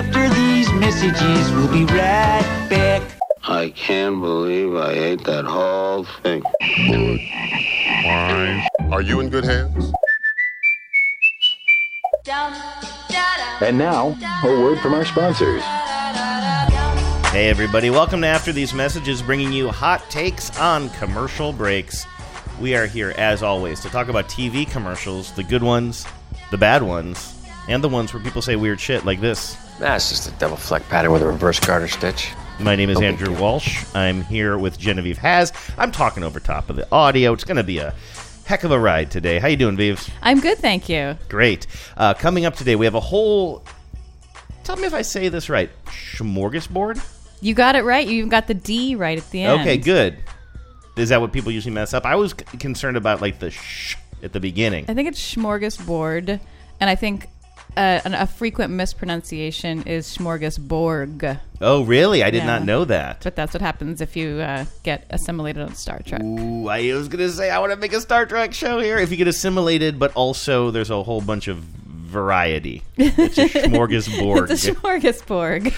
after these messages. We'll be right back. I can't believe I ate that whole thing. Are you in good hands? And now, a word from our sponsors. Hey, everybody, welcome to After These Messages, bringing you hot takes on commercial breaks. We are here, as always, to talk about TV commercials the good ones, the bad ones, and the ones where people say weird shit like this. That's just a double fleck pattern with a reverse garter stitch. My name is Andrew Walsh. I'm here with Genevieve Has. I'm talking over top of the audio. It's going to be a heck of a ride today. How you doing, Vives? I'm good, thank you. Great. Uh, coming up today, we have a whole. Tell me if I say this right. Smorgasbord. You got it right. You even got the D right at the end. Okay, good. Is that what people usually mess up? I was c- concerned about like the sh at the beginning. I think it's smorgasbord, and I think uh, an, a frequent mispronunciation is smorgasborg. Oh, really? I did Yeah. not know that. But that's what happens if you uh, get assimilated on Star Trek. Ooh, I was gonna say I want to make a Star Trek show here. If you get assimilated, but also there's a whole bunch of variety. It's a smorgasbord. It's a smorgasbord.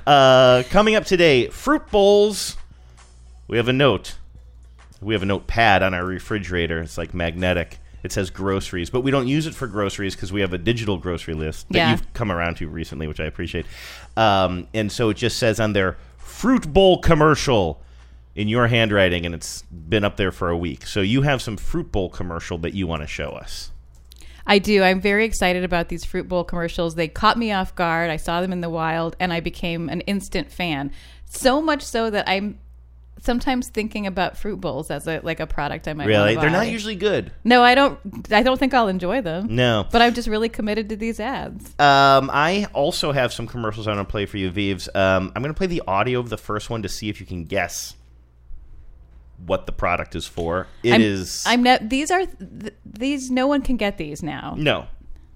uh, coming up today, fruit bowls. We have a note. We have a notepad on our refrigerator. It's like magnetic. It says groceries, but we don't use it for groceries because we have a digital grocery list that Yeah. you've come around to recently, which I appreciate. Um, and so it just says on there, fruit bowl commercial in your handwriting, and it's been up there for a week. So you have some fruit bowl commercial that you want to show us. I do. I'm very excited about these fruit bowl commercials. They caught me off guard. I saw them in the wild, and I became an instant fan. So much so that I'm sometimes thinking about fruit bowls as a like a product I might Really? They're not usually good. No, I don't. I don't think I'll enjoy them. No. but I'm just really committed to these ads. Um, I also have some commercials I want to play for you, Vives. Um, I'm going to play the audio of the first one to see if you can guess what the product is for. It I'm, is I'm. These are th- these. No one can get these now. no,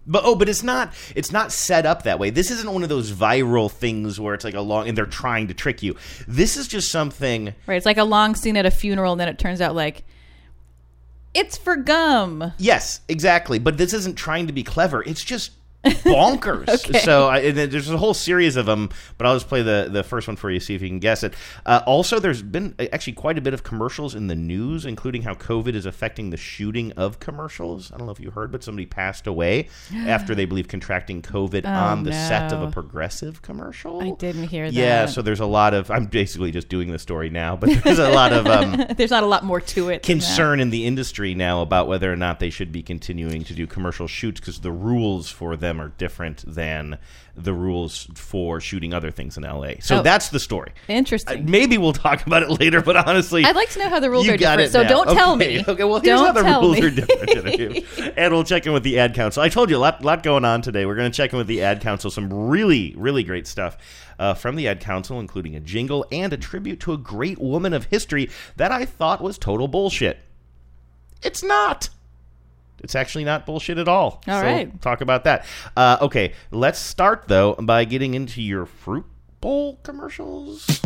but oh, but it's not. It's not set up that way. This isn't one of those viral things where it's like a long and they're trying to trick you. This is just something. Right? It's like a long scene at a funeral, and then it turns out like it's for gum. Yes, exactly. But this isn't trying to be clever. It's just bonkers. Okay. So I, and there's a whole series of them, but I'll just play the, the first one for you, see if you can guess it. Uh, also, there's been uh, actually quite a bit of commercials in the news, including how COVID is affecting the shooting of commercials. I don't know if you heard, but somebody passed away after they believe contracting COVID on the set of a progressive commercial. I didn't hear that. Yeah, so there's a lot of. I'm basically just doing the story now, but there's a lot of. Um, There's not a lot more to it. concern in the industry now about whether or not they should be continuing to do commercial shoots because the rules for them are different than the rules for shooting other things in LA. So Oh. that's the story. Uh, Interesting. maybe we'll talk about it later, but honestly, I'd like to know how the rules are different. So now. don't tell me. Okay, well, here's Don't how the rules me. are different. And we'll check in with the ad council. I told you a lot, lot going on today. We're going to check in with the ad council. Some really, really great stuff uh, from the ad council, including a jingle and a tribute to a great woman of history that I thought was total bullshit. It's not. It's actually not bullshit at all. All so right. talk about that. Uh, okay, let's start though by getting into your fruit bowl commercials.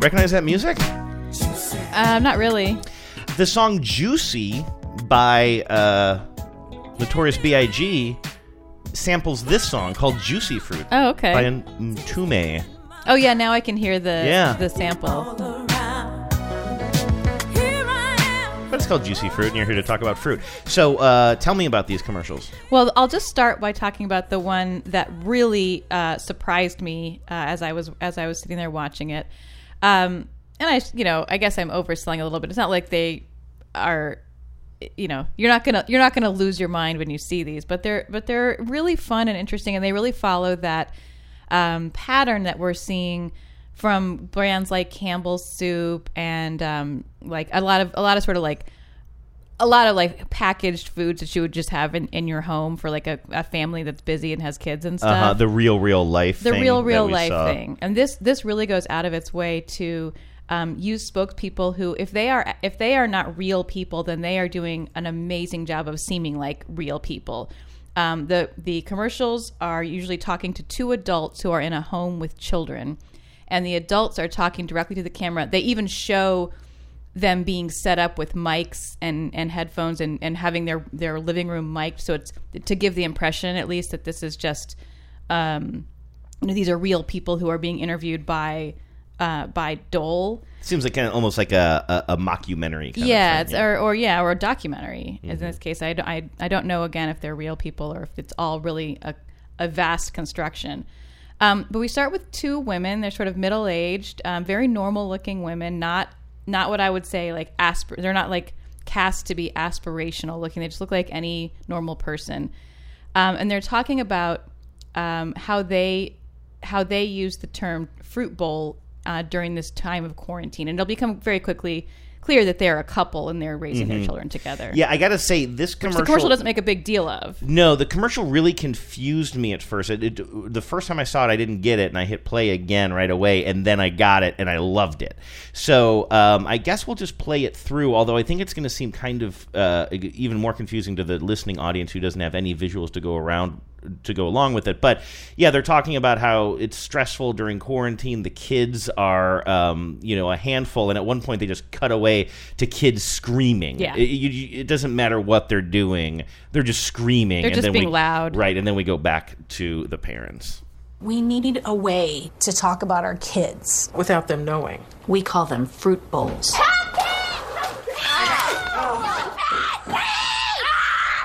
Recognize that music? Um, not really. The song "Juicy" by uh, Notorious B.I.G. samples this song called "Juicy Fruit" Oh, okay. by Mtume. Oh yeah, now I can hear the Yeah. the sample. But it's called Juicy Fruit, and you're here to talk about fruit. So, uh, tell me about these commercials. Well, I'll just start by talking about the one that really uh, surprised me uh, as I was as I was sitting there watching it. Um, and I, you know, I guess I'm overselling a little bit. It's not like they are, you know, you're not gonna you're not gonna lose your mind when you see these, but they're but they're really fun and interesting, and they really follow that um, pattern that we're seeing from brands like Campbell's Soup and um, like a lot of a lot of sort of like a lot of like packaged foods that you would just have in, in your home for like a, a family that's busy and has kids and stuff. Uh-huh, the real, real life. the real, real life saw. thing. And this this really goes out of its way to um, use spokespeople who, if they are if they are not real people, then they are doing an amazing job of seeming like real people. Um, the the commercials are usually talking to two adults who are in a home with children, and the adults are talking directly to the camera. They even show them being set up with mics and, and headphones and, and having their, their living room mic'd. So it's to give the impression, at least, that this is just, um, you know, these are real people who are being interviewed by uh, by Dole. Seems like kind of almost like a, a, a mockumentary. Kind yeah, of thing, it's, or or yeah, or a documentary. In this case, I, I, I don't know again if they're real people or if it's all really a, a vast construction. Um, but we start with two women. They're sort of middle aged, um, very normal looking women. Not not what I would say like aspir. They're not like cast to be aspirational looking. They just look like any normal person. Um, and they're talking about um, how they how they use the term fruit bowl uh, during this time of quarantine, and it'll become very quickly clear that they're a couple and they're raising their children together. Yeah, I got to say this commercial. commercial doesn't make a big deal of. No, the commercial really confused me at first. It, it, the first time I saw it, I didn't get it, and I hit play again right away, and then I got it, and I loved it. So um, I guess we'll just play it through. Although I think it's going to seem kind of uh, even more confusing to the listening audience who doesn't have any visuals to go around to go along with it. But yeah, they're talking about how it's stressful during quarantine. The kids are, um, you know, a handful, and at one point they just cut away to kids screaming. Yeah. It, you- it doesn't matter what they're doing; they're just screaming. They're and just then being we, loud. right? And then we go back to the parents. We needed a way to talk about our kids. without them knowing. We call them fruit bowls.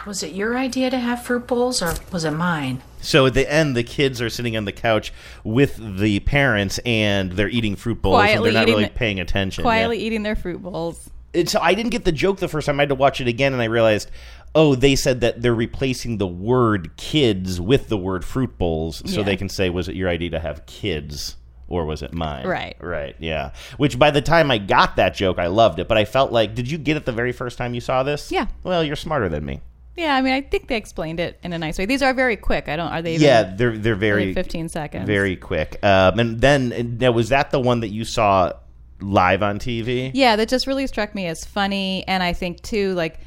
Was it your idea to have fruit bowls or was it mine? So at the end, the kids are sitting on the couch with the parents, and they're eating fruit bowls, Quietly and they're not really the- paying attention. Quietly Yeah. eating their fruit bowls. And so I didn't get the joke the first time. I had to watch it again, and I realized, oh, they said that they're replacing the word "kids" with the word "fruit bowls," so Yeah. they can say, "Was it your idea to have kids?" Or was it mine? Right. Right. Yeah. Which by the time I got that joke, I loved it. But I felt like, did you get it the very first time you saw this? Yeah. Well, you're smarter than me. Yeah, I mean, I think they explained it in a nice way. These are very quick. I don't. Are they? Even, Yeah, they're they're very 15 seconds. very quick. Um, and then now was that the one that you saw live on TV? Yeah, that just really struck me as funny, and I think too, like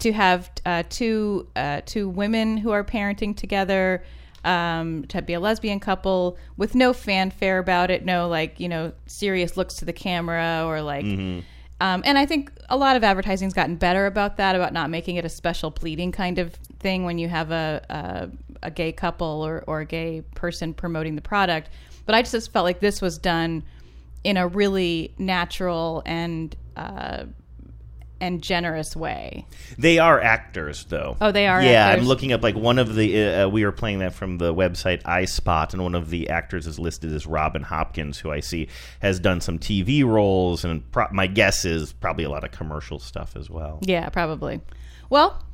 to have uh, two uh, two women who are parenting together, um, to be a lesbian couple with no fanfare about it, no like you know serious looks to the camera or like. Um, and I think a lot of advertising's gotten better about that, about not making it a special pleading kind of thing when you have a a, a gay couple or, or a gay person promoting the product. But I just felt like this was done in a really natural and uh, and generous way. They are actors, though. Oh, they are Yeah, actors? I'm looking up like one of the. Uh, we were playing that from the website iSpot, and one of the actors is listed as Robin Hopkins, who I see has done some TV roles, and pro- my guess is probably a lot of commercial stuff as well. Yeah, probably. Well,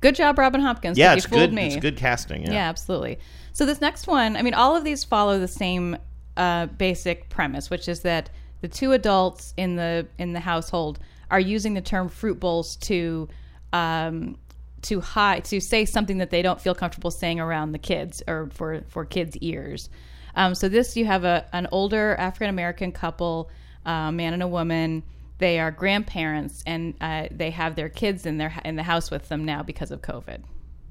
good job, Robin Hopkins. Yeah, it's good. Me. It's good casting. Yeah. Yeah, absolutely. So this next one, I mean, all of these follow the same uh, basic premise, which is that the two adults in the in the household are using the term fruit bowls to um, to hide to say something that they don't feel comfortable saying around the kids or for for kids' ears. Um, so this you have a an older African American couple, uh, a man and a woman. They are grandparents and uh, they have their kids in their in the house with them now because of COVID.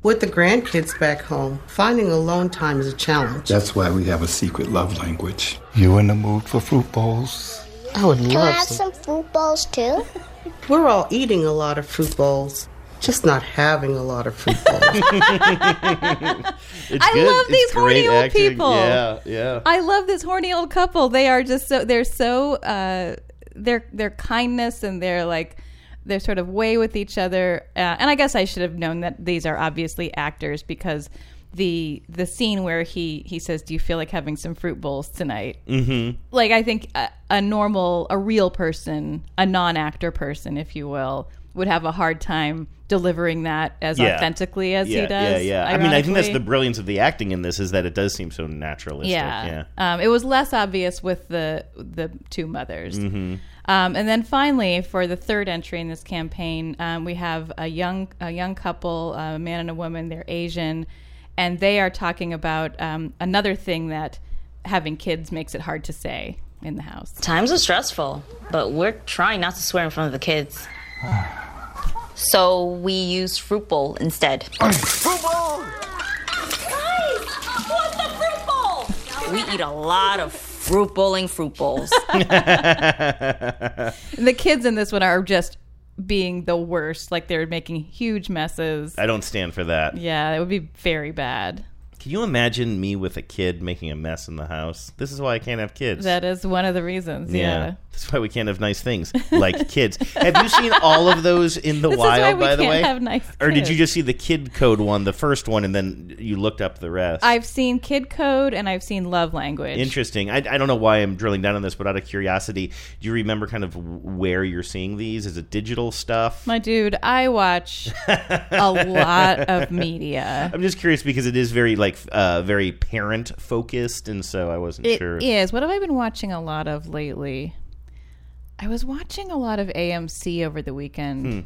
With the grandkids back home, finding alone time is a challenge. That's why we have a secret love language. You in the mood for fruit bowls? I would Can I have some. some fruit bowls too? We're all eating a lot of fruit bowls, just not having a lot of fruit bowls. It's I good. love It's these horny great old acting. people. Yeah, yeah. I love this horny old couple. They are just so they're so uh, their their kindness and their like their sort of way with each other. Uh, and I guess I should have known that these are obviously actors because the the scene where he he says, "Do you feel like having some fruit bowls tonight?" Mm-hmm. Like I think a, a normal, a real person, a non actor person, if you will, would have a hard time delivering that as Yeah. authentically as yeah, he does. Yeah, yeah. I mean, I think that's the brilliance of the acting in this is that it does seem so naturalistic. Yeah. Yeah. Um, it was less obvious with the the two mothers. Mm-hmm. Um, and then finally, for the third entry in this campaign, um, we have a young a young couple, a man and a woman. They're Asian, and they are talking about um, another thing that having kids makes it hard to say in the house. Times are stressful, but we're trying not to swear in front of the kids. so we use fruit bowl instead. fruit bowl! Guys, the fruit bowl? We eat a lot of fruit bowling fruit bowls. the kids in this one are just being the worst. Like they're making huge messes. I don't stand for that. Yeah, it would be very bad. Can you imagine me with a kid making a mess in the house? This is why I can't have kids. That is one of the reasons. Yeah. That's why we can't have nice things like kids. Have you seen all of those in the This is why wild, by the way? have nice or did you just see the kid code one, the first one, and then you looked up the rest? I've seen Kid Code and I've seen Love Language. Interesting. I, I don't know why I'm drilling down on this, but out of curiosity, do you remember kind of where you're seeing these? Is it digital stuff? My dude, I watch a lot of media. I'm just curious because it is very like uh, very parent focused, and so I wasn't It sure. is. What have I been watching a lot of lately? I was watching a lot of AMC over the weekend. Hmm.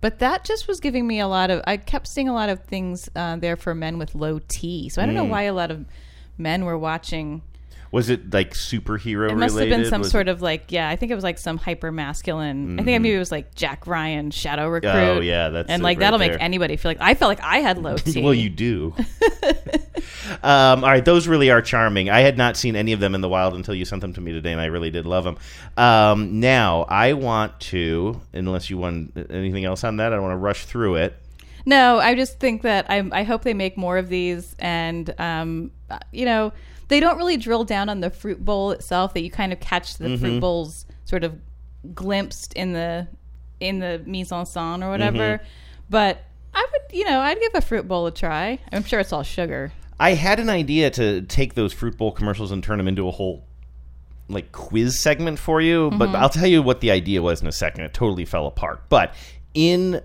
But that just was giving me a lot of. I kept seeing a lot of things uh, there for men with low T. So I don't know Hmm. why a lot of men were watching. Was it like superhero It must related? have been some Was sort it- of like, yeah, I think it was like some hyper masculine. I Mhm. think maybe it was like Jack Ryan, Shadow Recruit. Oh, yeah, that's and like right that'll there. make anybody feel like I felt like I had low T. well, you do. um, all right, those really are charming. I had not seen any of them in the wild until you sent them to me today, and I really did love them. Um, now, I want to, unless you want anything else on that, I don't want to rush through it. No, I just think that I, I hope they make more of these, and um, uh, you know, they don't really drill down on the fruit bowl itself. That you kind of catch the Mhm. fruit bowls sort of glimpsed in the in the mise en scène or whatever. Mhm. But I would, you know, I'd give a fruit bowl a try. I'm sure it's all sugar. I had an idea to take those fruit bowl commercials and turn them into a whole like quiz segment for you, but Mhm. I'll tell you what the idea was in a second. It totally fell apart. But in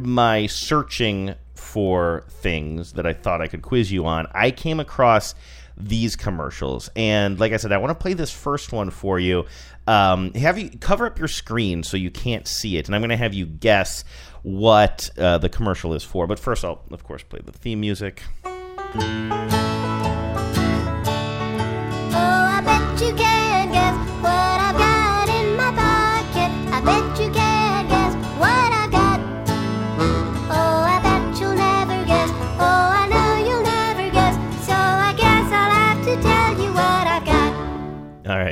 my searching for things that I thought I could quiz you on, I came across these commercials. And like I said, I want to play this first one for you. Um, have you cover up your screen so you can't see it, and I'm going to have you guess what uh, the commercial is for. But first, I'll of course play the theme music. Oh,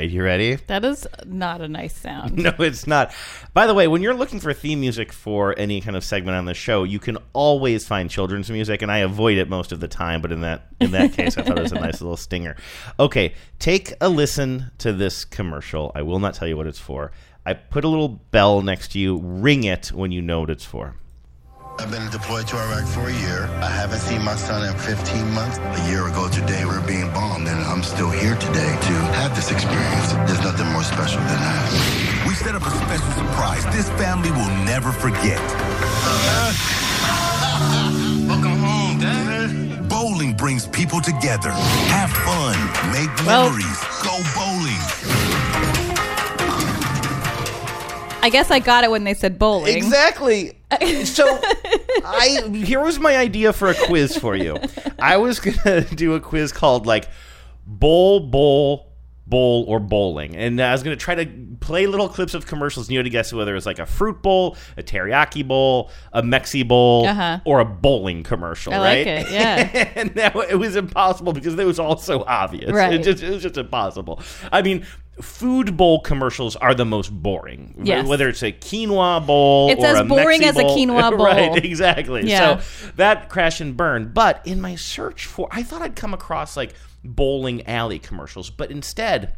right, you ready? That is not a nice sound. No, it's not. By the way, when you're looking for theme music for any kind of segment on the show, you can always find children's music, and I avoid it most of the time. But in that in that case, I thought it was a nice little stinger. Okay, take a listen to this commercial. I will not tell you what it's for. I put a little bell next to you. Ring it when you know what it's for. I've been deployed to Iraq for a year. I haven't seen my son in 15 months. A year ago today, we were being bombed, and I'm still here today to have this experience. There's nothing more special than that. We set up a special surprise this family will never forget. Welcome home, Dad. Bowling brings people together. Have fun, make Well- memories, go bowling. I guess I got it when they said bowling. Exactly. So I here was my idea for a quiz for you. I was gonna do a quiz called like bowl bowl bowl or bowling, and I was gonna try to play little clips of commercials, and you had to guess whether it's like a fruit bowl, a teriyaki bowl, a Mexi bowl, Uh-huh. or a bowling commercial. I right? like it, yeah. and now it was impossible because it was all so obvious. Right. It, just, it was just impossible. I mean. Food bowl commercials are the most boring. Yes. Whether it's a quinoa bowl It's or as boring Mexi as a quinoa bowl. right, exactly. Yeah. So that crash and burn. But in my search for, I thought I'd come across like bowling alley commercials, but instead,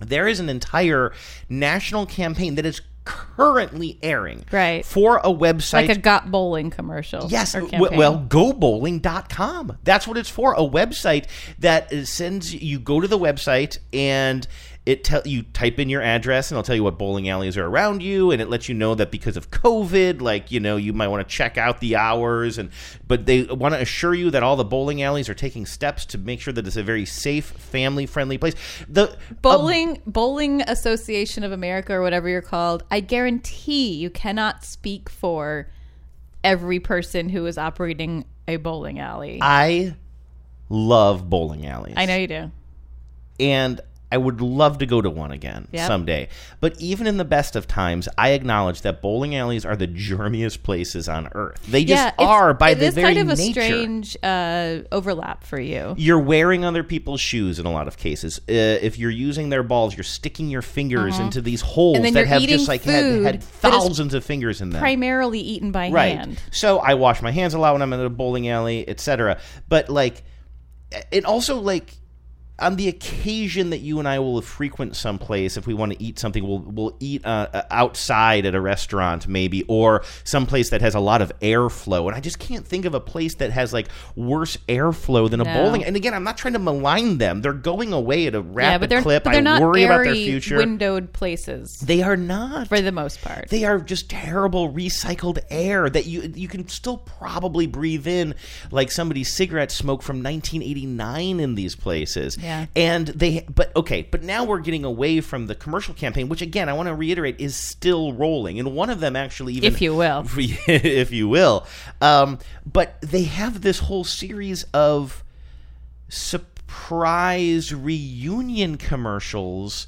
there is an entire national campaign that is currently airing Right. for a website Like a got bowling commercial. Yes, w- well, gobowling.com. That's what it's for. A website that sends you go to the website and it tell you type in your address and it'll tell you what bowling alleys are around you and it lets you know that because of COVID, like, you know, you might want to check out the hours and but they want to assure you that all the bowling alleys are taking steps to make sure that it's a very safe, family-friendly place. The um, Bowling Bowling Association of America or whatever you're called, I guarantee you cannot speak for every person who is operating a bowling alley. I love bowling alleys. I know you do. and I would love to go to one again Yep. someday. But even in the best of times, I acknowledge that bowling alleys are the germiest places on earth. They just yeah, it's- are by the is It is kind of a nature. strange uh, overlap for you. You're wearing other people's shoes in a lot of cases. Uh, if you're using their balls, you're sticking your fingers Uh-huh. into these holes that have just like had, had thousands of fingers in them. Primarily eaten by right. hand. So I wash my hands a lot when I'm in a bowling alley, etc. But like, it also like on the occasion that you and I will frequent someplace, if we want to eat something, we'll we'll eat uh, uh, outside at a restaurant maybe, or someplace that has a lot of airflow. And I just can't think of a place that has like worse airflow than a No. bowling. And again, I'm not trying to malign them; they're going away at a rapid yeah, clip. I not worry about their future. windowed places. They are not for the most part. They are just terrible recycled air that you you can still probably breathe in like somebody's cigarette smoke from 1989 in these places. Yeah. And they but okay, but now we're getting away from the commercial campaign, which again I want to reiterate is still rolling. And one of them actually even If you will. if you will. Um, but they have this whole series of surprise reunion commercials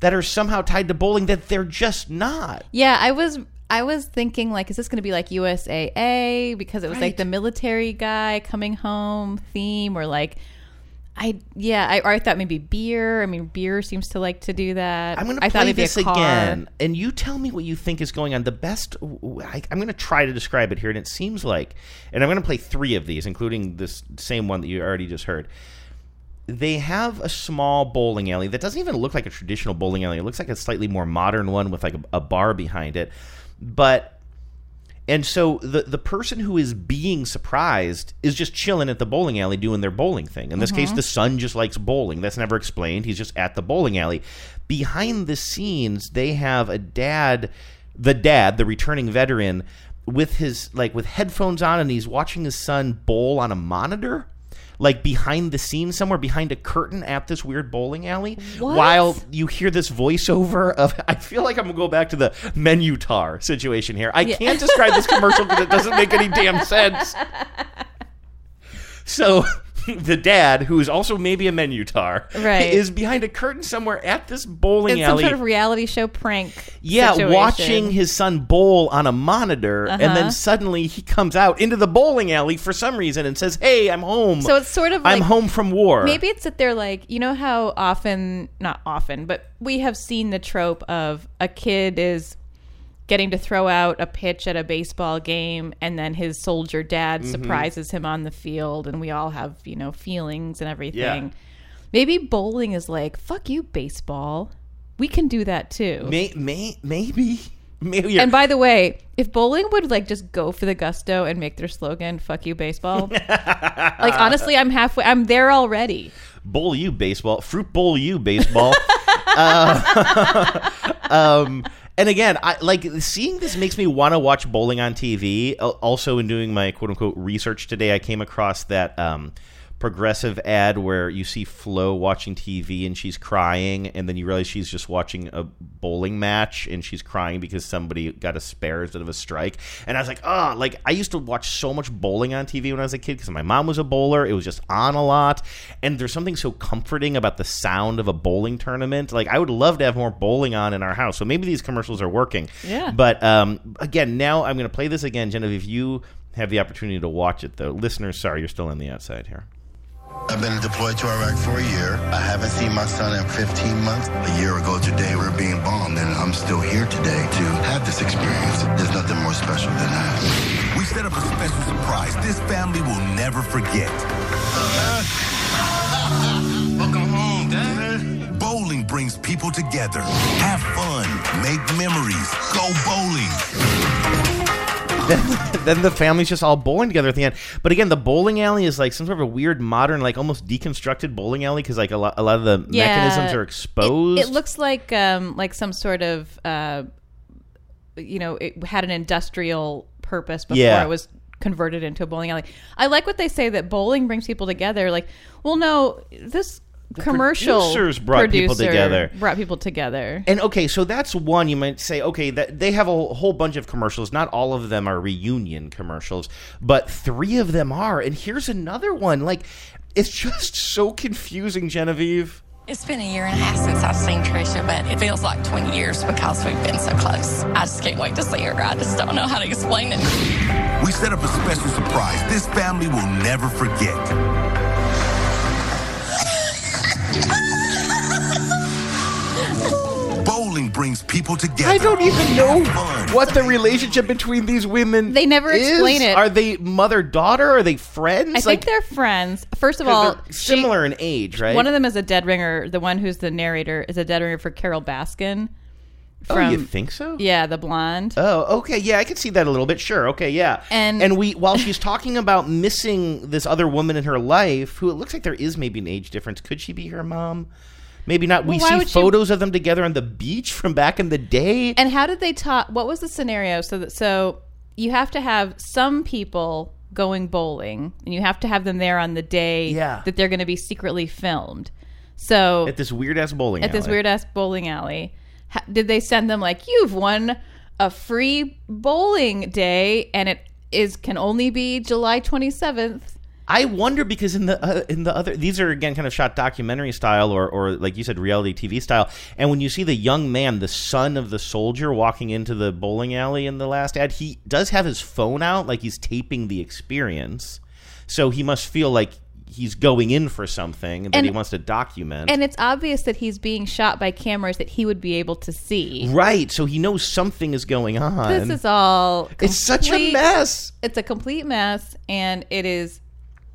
that are somehow tied to bowling that they're just not. Yeah, I was I was thinking like, is this going to be like USAA because it was like the military guy coming home theme, or like, I yeah, I, or I thought maybe beer. I mean, beer seems to like to do that. I'm going to play this again, and you tell me what you think is going on. The best, I, I'm going to try to describe it here, and it seems like, and I'm going to play three of these, including this same one that you already just heard. They have a small bowling alley that doesn't even look like a traditional bowling alley. It looks like a slightly more modern one with like a, a bar behind it, but. And so the the person who is being surprised is just chilling at the bowling alley doing their bowling thing. In this case, Mhm. the son just likes bowling. That's never explained. He's just at the bowling alley. Behind the scenes, they have a dad, the dad, the returning veteran, with his like with headphones on, and he's watching his son bowl on a monitor. Like behind the scenes, somewhere behind a curtain at this weird bowling alley, What? while you hear this voiceover of. I feel like I'm gonna go back to the menu tar situation here. I Yeah. can't describe this commercial because it doesn't make any damn sense. So the dad, who is also maybe a menu tar, Right. is behind a curtain somewhere at this bowling It's some sort of reality show prank. yeah, situation. watching his son bowl on a monitor, and Uh-huh. then suddenly he comes out into the bowling alley for some reason and says, "Hey, I'm home." So it's sort of I'm like- home from war. Maybe it's that they're like, you know how often, not often, but we have seen the trope of a kid is getting to throw out a pitch at a baseball game and then his soldier dad Mhm. surprises him on the field and we all have, you know, feelings and everything. Yeah. Maybe bowling is like, fuck you, baseball. We can do that too. May, may, maybe, maybe. And by the way, if bowling would like just go for the gusto and make their slogan "fuck you baseball," like honestly, I'm halfway. I'm there already. bowl you baseball, fruit bowl you baseball. uh, um, and again, I like seeing this makes me want to watch bowling on TV. Also, in doing my quote unquote research today, I came across that um, progressive ad where you see Flo watching TV and she's crying, and then you realize she's just watching a bowling match and she's crying because somebody got a spare instead of a strike. And I was like, oh, like I used to watch so much bowling on TV when I was a kid because my mom was a bowler. It was just on a lot, and there's something so comforting about the sound of a bowling tournament. Like I would love to have more bowling on in our house. So maybe these commercials are working. Yeah. But um, again, now I'm going to play this again, Genevieve. You have the opportunity to watch it, though. Listeners, sorry, you're still on the outside here. I've been deployed to Iraq for a year. I haven't seen my son in 15 months. A year ago today, we are being bombed, and I'm still here today to have this experience. There's nothing more special than that. We set up a special surprise this family will never forget. Welcome home, Dad. Bowling brings people together. Have fun, make memories, go bowling. Then, then the family's just all bowling together at the end. But again, the bowling alley is like some sort of a weird, modern, like almost deconstructed bowling alley because like a lot, a lot of the mechanisms are exposed. It, it looks like um, like some sort of uh, you know it had an industrial purpose before Yeah. it was converted into a bowling alley. I like what they say that bowling brings people together. Like, well, no, this commercial producers brought people together. Brought people together. And okay, so that's one you might say. Okay, that they have a whole- whole bunch of commercials. Not all of them are reunion commercials, but three of them are. And here's another one. Like, it's just so confusing, Genevieve. It's been a year and a half since I've seen Trisha, but it feels like 20 years because we've been so close. I just can't wait to see her. I just don't know how to explain it. We set up a special surprise this family will never forget. Bowling brings people together. I don't even know what the relationship between these women. They never is. explain it. Are they mother daughter? Are they friends? I think they're friends. First of all, they're similar in age, right? One of them is a dead ringer. The one who's the narrator is a dead ringer for Carole Baskin. Oh, you think so? Yeah, the blonde. Oh, okay. Yeah, I can see that a little bit. Sure. Okay. Yeah. And- and we while she's talking about missing this other woman in her life, who it looks like there is maybe an age difference. Could she be her mom? Maybe not. we Well, why see would she- photos of them together on the beach from back in the day. And how did they talk? What was the scenario? So that so you have to have some people going bowling, and you have to have them there on the day Yeah. that they're going to be secretly filmed. So at this weird ass bowling at this weird ass bowling alley, did they send them like you've won a free bowling day, and it is can only be July twenty seventh? I wonder because in the uh, in the other these are again kind of shot documentary style or or like you said reality TV style and when you see the young man the son of the soldier walking into the bowling alley in the last ad he does have his phone out like he's taping the experience so he must feel like he's going in for something that And- he wants to document And it's obvious that he's being shot by cameras that he would be able to see. right so he knows something is going on This is all. It's such a mess. It's a complete mess, and it is,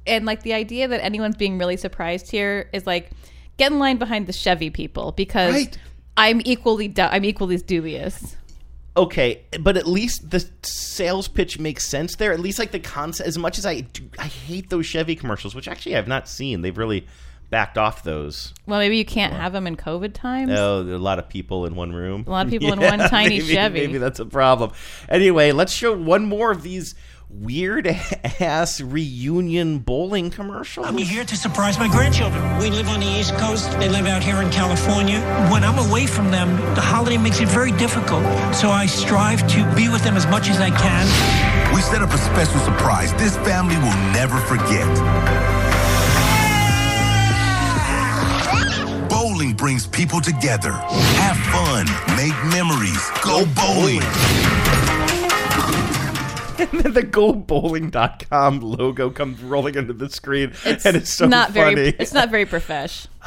and like the idea that anyone's being really surprised here is like get in line behind the Chevy people because Right. I'm equally du- I'm equally dubious. Okay but at least the sales pitch makes sense there. At least like the concept as much as i do, i hate those chevy commercials which actually i've not seen. They've really backed off those. Well, maybe you can't have them in COVID times. oh there are a lot of people in one room. A lot of people in one tiny maybe, Chevy. maybe that's a problem. Anyway let's show one more of these weird ass reunion bowling commercial. I'm here to surprise my grandchildren. We live on the East Coast. They live out here in California. When I'm away from them, the holiday makes it very difficult. So I strive to be with them as much as I can. We set up a special surprise this family will never forget. Bowling brings people together. Have fun, make memories, go bowling. and then the gobowling.com logo comes rolling into the screen It's and it's so not funny very. It's not very profesh.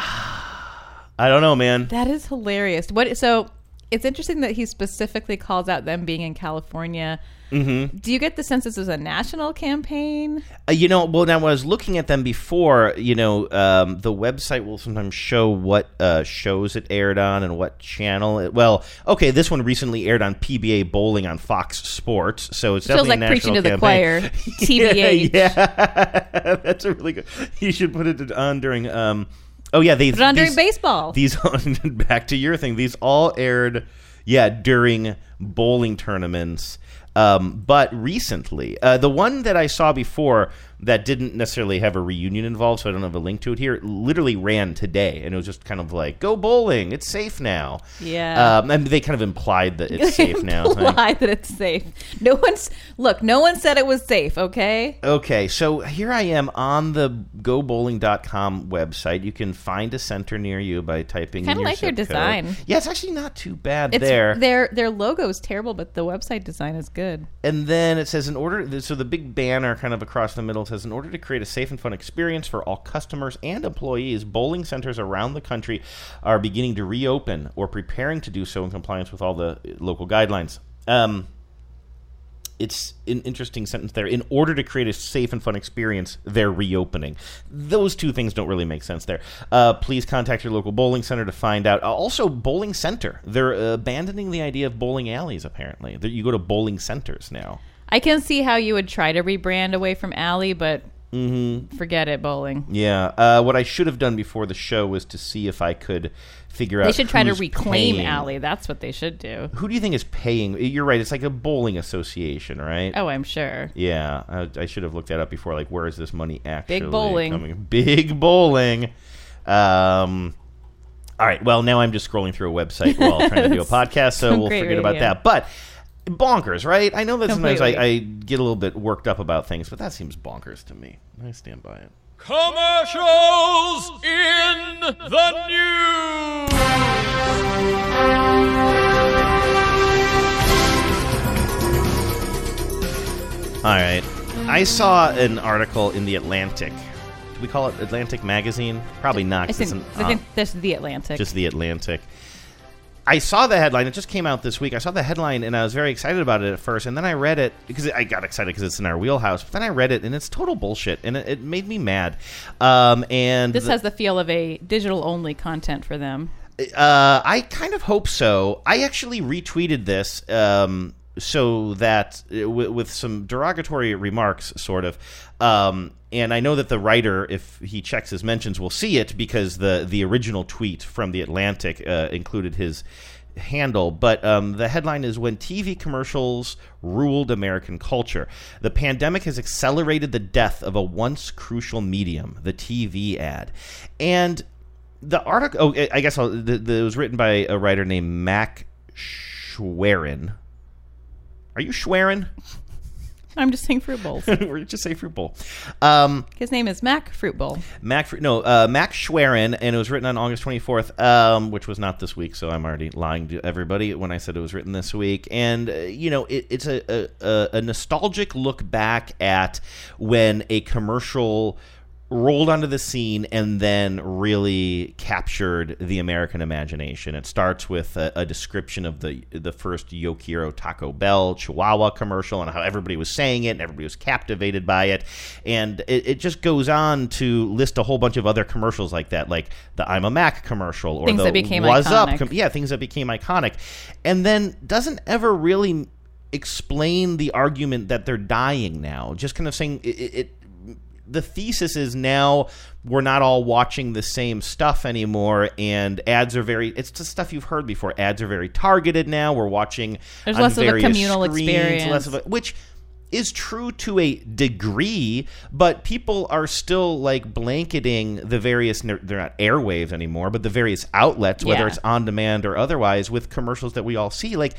i don't know man That is hilarious. What? So it's interesting that he specifically calls out them being in California. mm-hmm. Do you get the sense this is a national campaign? Uh, you know, well, now when I was looking at them before, you know, um, the website will sometimes show what uh, shows it aired on and what channel. It, well, okay, this one recently aired on PBA Bowling on Fox Sports, so it's Feels definitely like a preaching to the campaign. choir. TBH. yeah, yeah. that's a really good. You should put it on during. Um, oh yeah, they Put on during these- baseball. These back to your thing. These all aired, yeah, during bowling tournaments. Um, but recently, uh, the one that I saw before that didn't necessarily have a reunion involved, so I don't have a link to it here. It Literally ran today, and it was just kind of like, "Go bowling! It's safe now." Yeah. um, and they kind of implied that it's safe now. Imply that it's safe. No one's look. No one said it was safe. Okay. Okay, so here I am on the gobowling.com website. You can find a center near you by typing in Kinda like their zip code. design. Yeah, it's actually not too bad It's, there. Their their logo is terrible, but the website design is good. And then it says, in order, so the big banner kind of across the middle says, in order to create a safe and fun experience for all customers and employees, bowling centers around the country are beginning to reopen or preparing to do so in compliance with all the local guidelines. Um, it's an interesting sentence there. In order to create a safe and fun experience, they're reopening. Those two things don't really make sense there. Uh, please contact your local bowling center to find out. Uh, also, bowling center. They're abandoning the idea of bowling alleys, apparently. You go to bowling centers now. I can see how you would try to rebrand away from Alley, but Mm-hmm. forget it. Bowling. Yeah. Uh, what I should have done before the show was to see if I could figure out. They should try to reclaim paying. Alley. That's what they should do. Who do you think is paying? You're right. It's like a bowling association, right? Oh, I'm sure. Yeah, I, I should have looked that up before. Like, where is this money actually Big bowling. coming? Big bowling. Um, all right. Well, now I'm just scrolling through a website while trying to do a podcast, so we'll forget about that. But bonkers, right? I know that sometimes I, I, get a little bit worked up about things, but that seems bonkers to me. I stand by it. Commercials in the news. All right. I saw an article in the Atlantic. Do we call it Atlantic Magazine? Probably not. I think, an, uh, I think uh, that's the Atlantic. Just the Atlantic. I saw the headline. It just came out this week. I saw the headline and I was very excited about it at first, and then I read it because I got excited because it's in our wheelhouse. But then I read it and it's total bullshit, and it, it made me mad. Um, and this the- has the feel of a digital only content for them. uh, I kind of hope so. I actually retweeted this um, so that uh, w- with some derogatory remarks, sort of. Um, and I know that the writer, if he checks his mentions, will see it because the the original tweet from the Atlantic uh, included his handle. But um, the headline is "When TV commercials ruled American culture." The pandemic has accelerated the death of a once crucial medium, the TV ad, and the article. Oh, I guess I'll, the, the, it was written by a writer named Mac Schwerin. Are you Schwerin? I'm just saying fruit bowls. We're just say fruit bowl. Um, His name is Mac Fruit Bowl. Mac, Fr- no, uh, Mac Schwerin, and it was written on August 24th, um, which was not this week, so I'm already lying to everybody when I said it was written this week. And, uh, you know, it, it's a, a, a- a nostalgic look back at when a commercial rolled onto the scene and then really captured the American imagination. It starts with a, a description of the the first Yo quiero Taco Bell Chihuahua commercial and how everybody was saying it and everybody was captivated by it. And it, it just goes on to list a whole bunch of other commercials like that, like the I'm a Mac commercial or Things the that became Whassup, com- yeah, things that became iconic, and then doesn't ever really explain the argument that they're dying now. Just kind of saying it, it the thesis is now we're not all watching the same stuff anymore and ads are very it's the stuff you've heard before ads are very targeted now we're watching There's less of a communal screens, experience. less of a, which is true to a degree, but people are still like blanketing the various they're not airwaves anymore, but the various outlets, whether Yeah. it's on demand or otherwise, with commercials that we all see. Like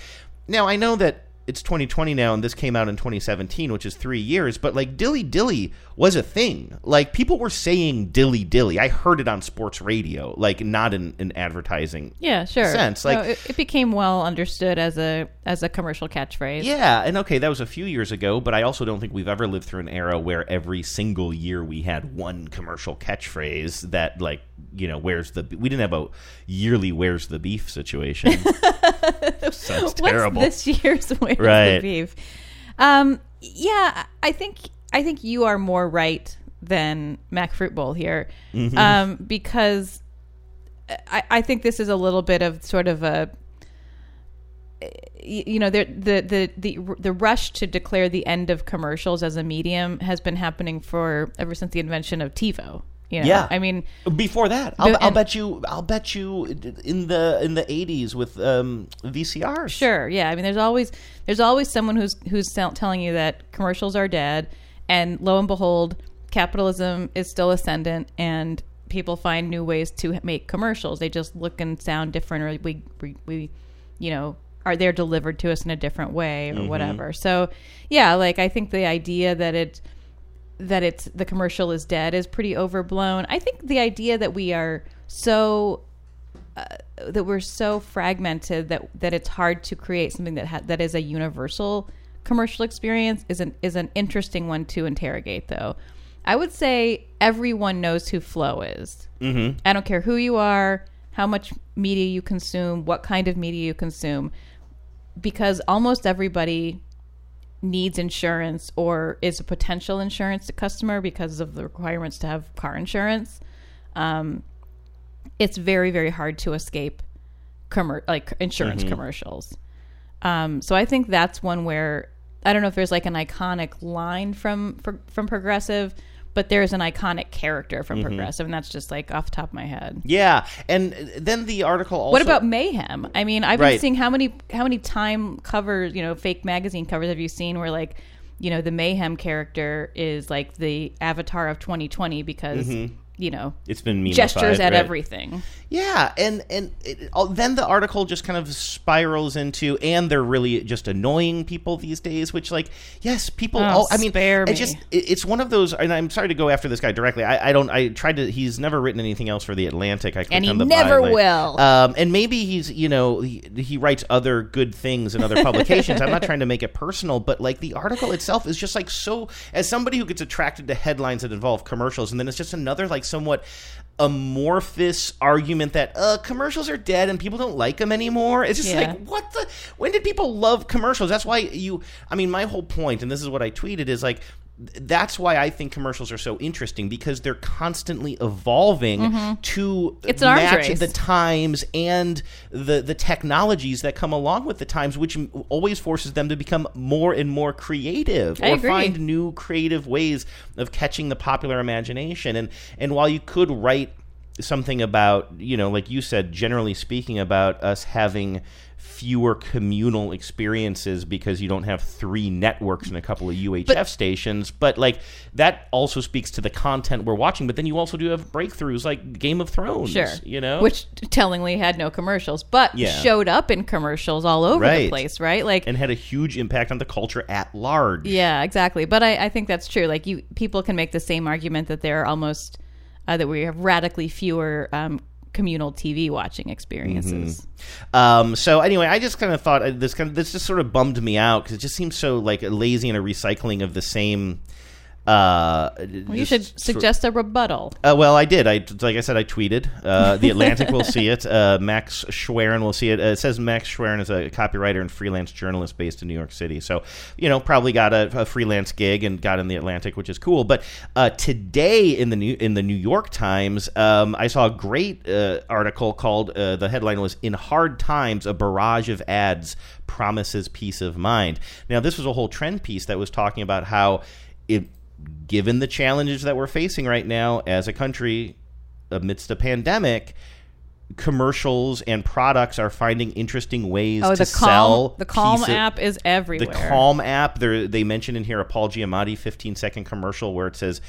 now, I know that it's 2020 now, and this came out in 2017, which is three years. But like dilly dilly was a thing. Like people were saying dilly dilly. I heard it on sports radio, like not in an advertising Yeah, sure. sense. No, Like it, it became well understood as a as a commercial catchphrase. yeah, and okay, that was a few years ago, but I also don't think we've ever lived through an era where every single year we had one commercial catchphrase that, like, you know, where's the we didn't have a yearly where's the beef situation. Sounds What's this year's Where's Right. beef? Um, yeah, I think I think you are more right than Mac Fruit Bowl here, Mhm. um, because I, I think this is a little bit of sort of a you know the, the the the the rush to declare the end of commercials as a medium has been happening for ever since the invention of TiVo. You know? Yeah. I mean, Before that, I'll, But- I'll bet you, I'll bet you, in the in the '80s with um, VCRs. Sure, yeah. I mean, there's always there's always someone who's who's telling you that commercials are dead, and lo and behold, capitalism is still ascendant, and people find new ways to make commercials. They just look and sound different, or we we, we you know are they're delivered to us in a different way or Mhm. whatever. So yeah, like I think the idea that it that it's the commercial is dead is pretty overblown. I think the idea that we are so uh, that we're so fragmented that that it's hard to create something that ha- that is a universal commercial experience is an is an interesting one to interrogate though. I would say everyone knows who Flo is. Mhm. I don't care who you are, how much media you consume, what kind of media you consume, because almost everybody needs insurance or is a potential insurance customer because of the requirements to have car insurance. Um, it's very very hard to escape commer- like insurance Mhm. commercials. Um, so I think that's one where I don't know if there's like an iconic line from from, from Progressive, but there's an iconic character from Mhm. Progressive, and that's just like off the top of my head. Yeah, and then the article also. what about Mayhem? I mean, I've been Right. seeing how many how many time covers, you know, fake magazine covers have you seen where like, you know, the Mayhem character is like the avatar of 2020 because Mhm. You know, It's been memified, gestures at right? everything. Yeah, and and it, uh, then the article just kind of spirals into, and they're really just annoying people these days. Which, like, yes, people. Oh, all, I mean, spare it's me. just it- it's one of those. And I'm sorry to go after this guy directly. I, I don't. I tried to. He's never written anything else for the Atlantic. I And he the never byline. will. Um, and maybe he's you know he, he writes other good things in other publications. I'm not trying to make it personal, but like the article itself is just like so. As somebody who gets attracted to headlines that involve commercials, and then it's just another like somewhat amorphous argument that uh, commercials are dead and people don't like them anymore. It's just Yeah. like what the when did people love commercials? That's why you. I mean, my whole point, and this is what I tweeted, is like. Th- That's why I think commercials are so interesting because they're constantly evolving Mhm. to It's match the times and the the technologies that come along with the times, which always forces them to become more and more creative I or agree. find new creative ways of catching the popular imagination. And and while you could write something about you know, like you said, generally speaking, about us having fewer communal experiences because you don't have three networks and a couple of UHF stations but like that also speaks to the content we're watching but then you also do have breakthroughs like Game of Thrones Sure. you know Which tellingly had no commercials, but Yeah. showed up in commercials all over the place, right? Like and had a huge impact on the culture at large. Yeah, exactly. But I, I think that's true. Like you, people can make the same argument that there are almost uh, that we have radically fewer um, communal TV watching experiences. Mhm. Um, so anyway, I just kind of thought uh, this kind of this just sort of bummed me out because it just seems so like lazy and a recycling of the same. Uh, Well, you should suggest a rebuttal. Uh, well, I did. I like I said, I tweeted. Uh, the Atlantic will see it. Uh, Max Schwerin will see it. Uh, it says Max Schwerin is a copywriter and freelance journalist based in New York City. So, you know, probably got a, a freelance gig and got in the Atlantic, which is cool. But uh, today in the new in the New York Times, um, I saw a great uh, article called uh, the headline was "In Hard Times, a barrage of ads promises peace of mind." Now, this was a whole trend piece that was talking about how it given the challenges that we're facing right now as a country amidst a pandemic, commercials and products are finding interesting ways Oh, to the Calm sell. the Calm of- app is everywhere. The Calm app, they mention in here a Paul Giamatti 15 second commercial where it says,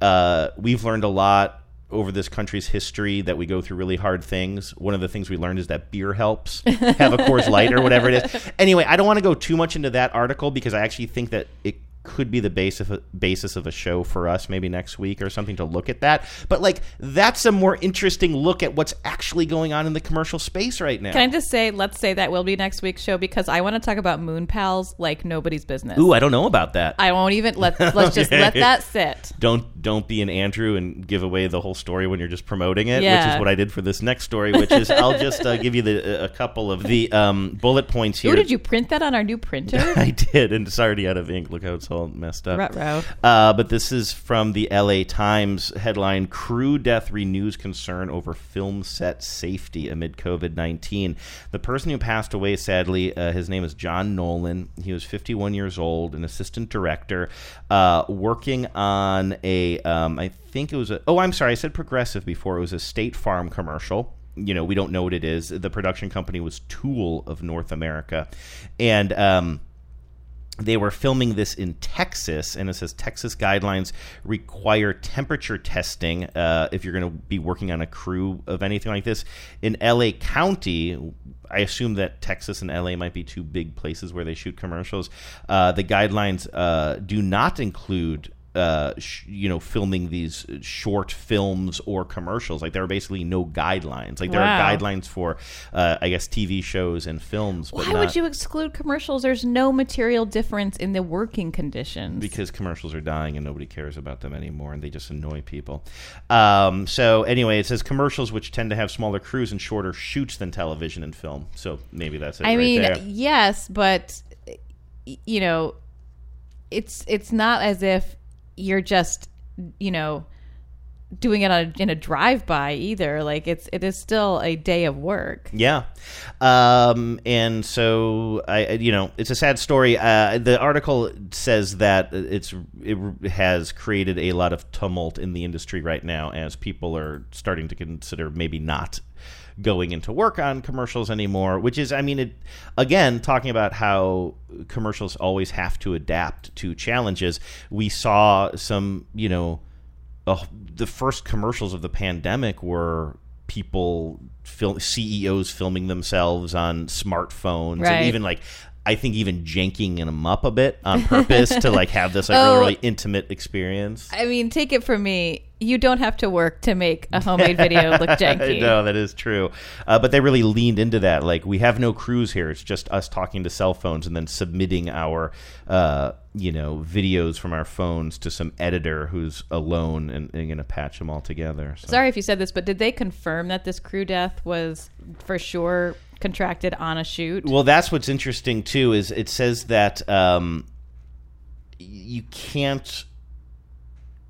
uh, "We've learned a lot." Over this country's history, that we go through really hard things. One of the things we learned is that beer helps. Have a Coors Light or whatever it is. Anyway, I don't want to go too much into that article because I actually think that it could be the basis of, basis of a show for us maybe next week or something to look at that. But like that's a more interesting look at what's actually going on in the commercial space right now. Can I just say, let's say that will be next week's show because I want to talk about Moon Pals like nobody's business. Ooh, I don't know about that. I won't even let let's just Okay. let that sit. Don't don't be an Andrew and give away the whole story when you're just promoting it, which is what I did for this next story. Which is I'll just uh, give you the a couple of the um, bullet points here. Ooh, did you print that on our new printer? I did, and it's already out of ink. Look how it's all messed up. Ruh-roh. Uh, but this is from the LA Times headline Crew death renews concern over film set safety amid COVID 19. The person who passed away, sadly, uh, his name is John Nolan. He was 51 years old, an assistant director, uh, working on a, um, I think it was a, oh, I'm sorry, I said progressive before. It was a State Farm commercial you know, we don't know what it is. The production company was Tool of North America. And, um, they were filming this in Texas, and it says Texas guidelines require temperature testing uh, if you're going to be working on a crew of anything like this. In LA County, I assume that Texas and LA might be two big places where they shoot commercials. Uh, the guidelines uh, do not include. Uh, sh- you know, filming these short films or commercials. Like there are basically no guidelines. Like there Wow. are guidelines for, uh, I guess, TV shows and films. But Why not- would you exclude commercials? There's no material difference in the working conditions. because commercials are dying and nobody cares about them anymore and they just annoy people. Um, so anyway, it says commercials which tend to have smaller crews and shorter shoots than television and film. So maybe that's it. I right mean, there. yes, but you know, it's it's not as if you're just you know doing it a, in a drive by either. Like it's it is still a day of work. Yeah, um, and so I- you know, it's a sad story. Uh, the article says that it's it has created a lot of tumult in the industry right now as people are starting to consider maybe not going into work on commercials anymore. Which is, I mean, it again talking about how commercials always have to adapt to challenges. We saw some, you know uh, the first commercials of the pandemic were people film CEOs filming themselves on smartphones Right. and even like I think even janking them up a bit on purpose to like have this like Oh. really, really intimate experience. I mean, take it from me. You don't have to work to make a homemade video look janky. no, that is true. Uh, but they really leaned into that. Like, we have no crews here. It's just us talking to cell phones and then submitting our, uh, you know, videos from our phones to some editor who's alone and, and going to patch them all together. So. Sorry if you said this, but did they confirm that this crew death was for sure contracted on a shoot? Well, that's what's interesting too. Is it says that um, you can't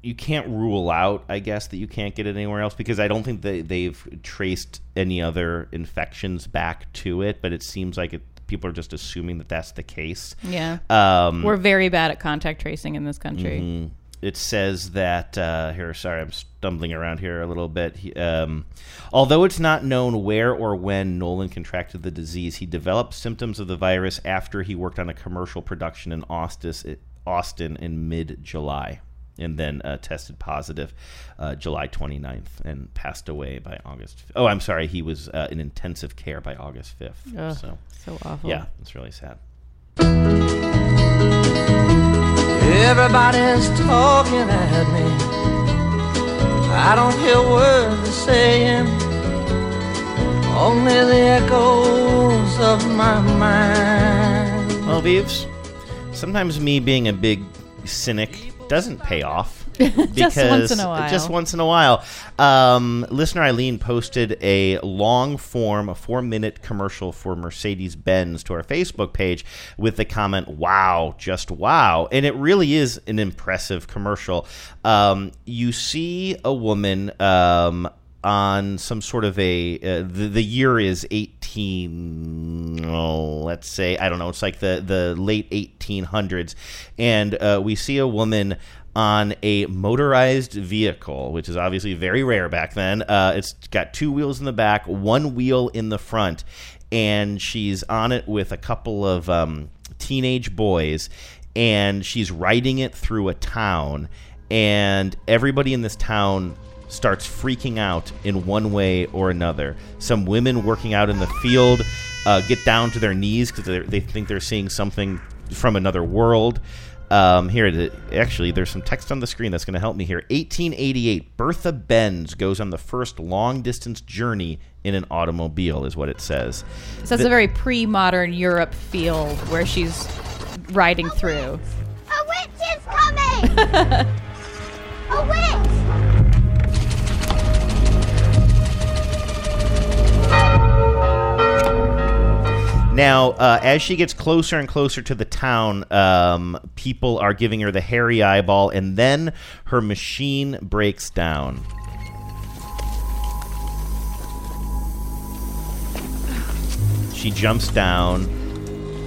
you can't rule out, I guess, that you can't get it anywhere else because I don't think that they've traced any other infections back to it. But it seems like it, people are just assuming that that's the case. Yeah. Um, We're very bad at contact tracing in this country. Mhm. It says that uh, here. Sorry, I'm stumbling around here a little bit. He, um, although it's not known where or when Nolan contracted the disease, he developed symptoms of the virus after he worked on a commercial production in Austin, Austin in mid-July, and then uh, tested positive uh, July 29th and passed away by August. Oh, I'm sorry. He was uh, in intensive care by August 5th. Ugh, so, so awful. Yeah, it's really sad. Everybody's talking at me. I don't hear words they're saying, only the echoes of my mind. Well, Beeves, sometimes me being a big cynic doesn't pay off. Just once in a while. Just once in a while. Um, listener Eileen posted a long form, a four minute commercial for Mercedes Benz to our Facebook page with the comment, wow, just wow. And it really is an impressive commercial. Um, you see a woman. Um, on some sort of a uh, the, the year is 18 oh, let's say i don't know it's like the the late 1800s and uh, we see a woman on a motorized vehicle which is obviously very rare back then. Uh, it's got two wheels in the back one wheel in the front and she's on it with a couple of um, teenage boys and she's riding it through a town. And everybody in this town starts freaking out in one way or another. Some women working out in the field uh, get down to their knees because they think they're seeing something from another world. Um, here, it- actually, there's some text on the screen that's going to help me here. 1888, Bertha Benz goes on the first long distance journey in an automobile, is what it says. So it's The- a very pre-modern Europe feel where she's riding through. A witch is coming! a witch! Now, uh, as she gets closer and closer to the town, um, people are giving her the hairy eyeball, and then her machine breaks down. She jumps down.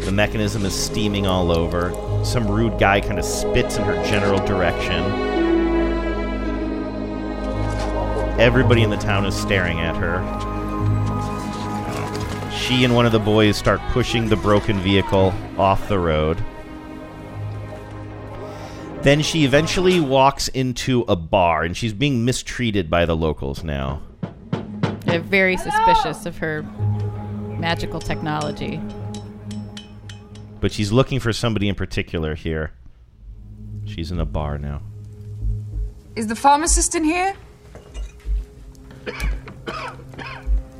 The mechanism is steaming all over. Some rude guy kind of spits in her general direction. Everybody in the town is staring at her. She and one of the boys start pushing the broken vehicle off the road. Then she eventually walks into a bar, and she's being mistreated by the locals now. They're very suspicious of her magical technology. But she's looking for somebody in particular here. She's in a bar now. Is the pharmacist in here?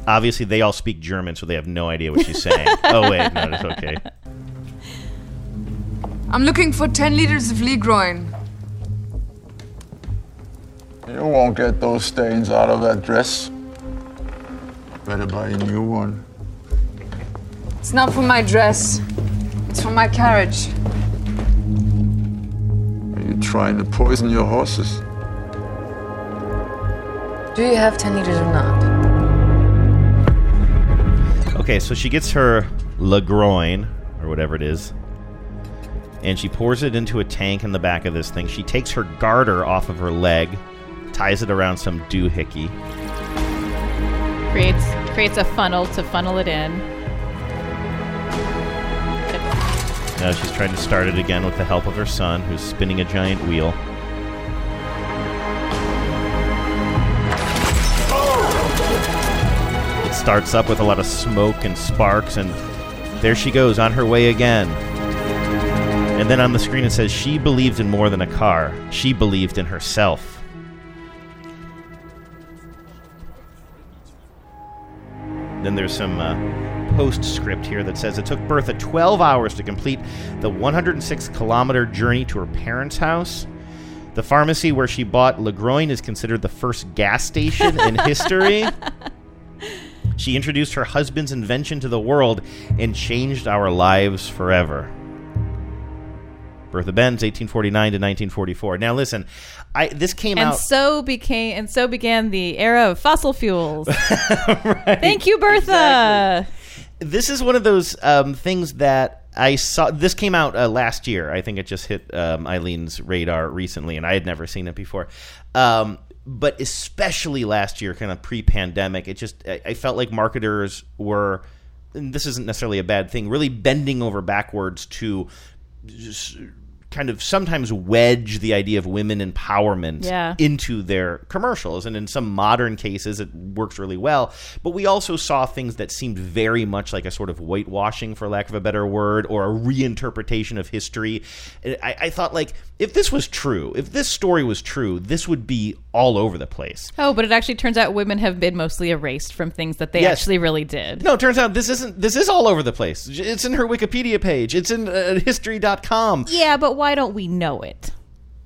Obviously, they all speak German, so they have no idea what she's saying. oh, wait, no, it's okay. I'm looking for 10 liters of Ligroin. You won't get those stains out of that dress. Better buy a new one. It's not for my dress, it's for my carriage. Are you trying to poison your horses? Do you have 10 liters or not? Okay, so she gets her Ligroin, or whatever it is, and she pours it into a tank in the back of this thing. She takes her garter off of her leg, ties it around some doohickey. Creates creates a funnel to funnel it in. Now she's trying to start it again with the help of her son, who's spinning a giant wheel. Starts up with a lot of smoke and sparks, and there she goes on her way again. And then on the screen it says, She believed in more than a car. She believed in herself. Then there's some uh, postscript here that says it took Bertha 12 hours to complete the 106 kilometer journey to her parents' house. The pharmacy where she bought Ligroin is considered the first gas station in history. She introduced her husband's invention to the world and changed our lives forever. Bertha Benz, 1849 to 1944. Now, listen, I this came and out. so became and so began the era of fossil fuels. Thank you, Bertha. this is one of those um, things that I saw. This came out uh, last year. I think it just hit um, Eileen's radar recently, and I had never seen it before. Um, but especially last year, kind of pre-pandemic, it just I, felt like marketers were. And this isn't necessarily a bad thing. Really bending over backwards to kind of sometimes wedge the idea of women empowerment Yeah. into their commercials. And in some modern cases, it works really well. But we also saw things that seemed very much like a sort of whitewashing, for lack of a better word, or a reinterpretation of history. I, I thought, like, if this was true, if this story was true, this would be all over the place. Oh, but it actually turns out women have been mostly erased from things that they Yes. actually really did. No, it turns out this isn't. This is all over the place. It's in her Wikipedia page. It's in uh, history.com. Yeah, but why don't we know it?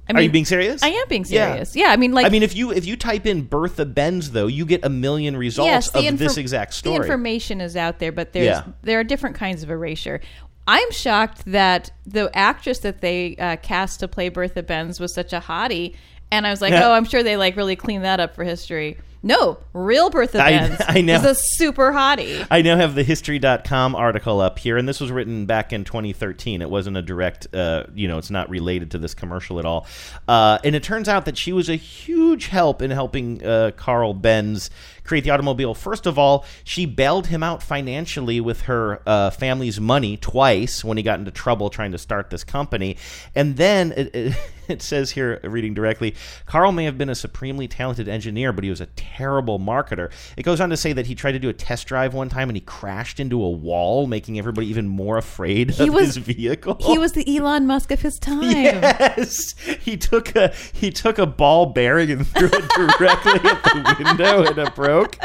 I Are you being serious? I am being serious. Yeah, I mean, like, I mean, if you if you type in Bertha Benz, though, you get a million results yes, of this exact story. The information is out there, but there's Yeah. there are different kinds of erasure. I'm shocked that the actress that they uh, cast to play Bertha Benz was such a hottie, and I was like, Yeah. oh, I'm sure they like really cleaned that up for history. No, real Bertha I- Benz I know. is a super hottie. I now have the history.com article up here, and this was written back in 2013. It wasn't a direct, uh, you know, it's not related to this commercial at all. Uh, and it turns out that she was a huge help in helping uh, Carl Benz create the automobile. First of all, she bailed him out financially with her uh, family's money twice when he got into trouble trying to start this company. And then it, it, it says here, reading directly, Carl may have been a supremely talented engineer, but he was a terrible marketer. It goes on to say that he tried to do a test drive one time and he crashed into a wall, making everybody even more afraid He of was- his vehicle. He was the Elon Musk of his time. Yes, he took a he took a ball bearing and threw it directly at the window, and it broke.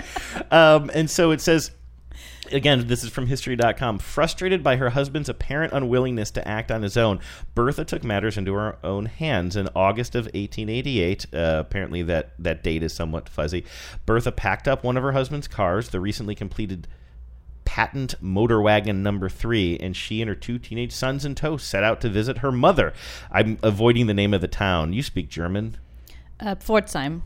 Um, and so it says. Again, this is from History.com. Frustrated by her husband's apparent unwillingness to act on his own, Bertha took matters into her own hands. In August of 1888, uh, apparently that, that date is somewhat fuzzy, Bertha packed up one of her husband's cars, the recently completed patent motor wagon number three, and she and her two teenage sons in tow set out to visit her mother. I'm avoiding the name of the town. You speak German. Uh.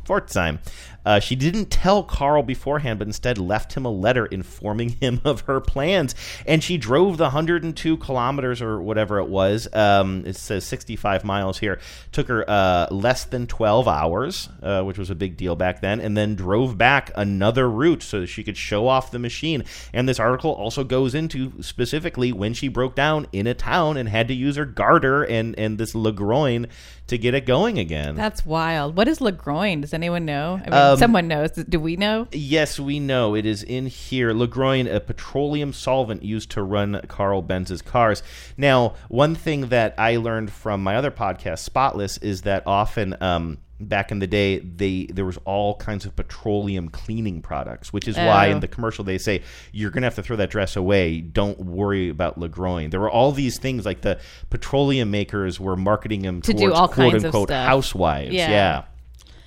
Pforzheim. Uh, she didn't tell Carl beforehand, but instead left him a letter informing him of her plans. And she drove the 102 kilometers or whatever it was. Um, it says 65 miles here. Took her uh, less than 12 hours, uh, which was a big deal back then, and then drove back another route so that she could show off the machine. And this article also goes into specifically when she broke down in a town and had to use her garter and, and this Ligroin to get it going again. That's wild. What is Ligroin? Does anyone know? I mean, Um, someone knows. Do we know? Yes, we know. It is in here. Ligroin, a petroleum solvent used to run Carl Benz's cars. Now, one thing that I learned from my other podcast, Spotless, is that often um, back in the day, they there was all kinds of petroleum cleaning products, which is why Oh. in the commercial they say you're going to have to throw that dress away. Don't worry about Ligroin. There were all these things like the petroleum makers were marketing them To do all quote kinds of unquote stuff. housewives. Yeah. yeah.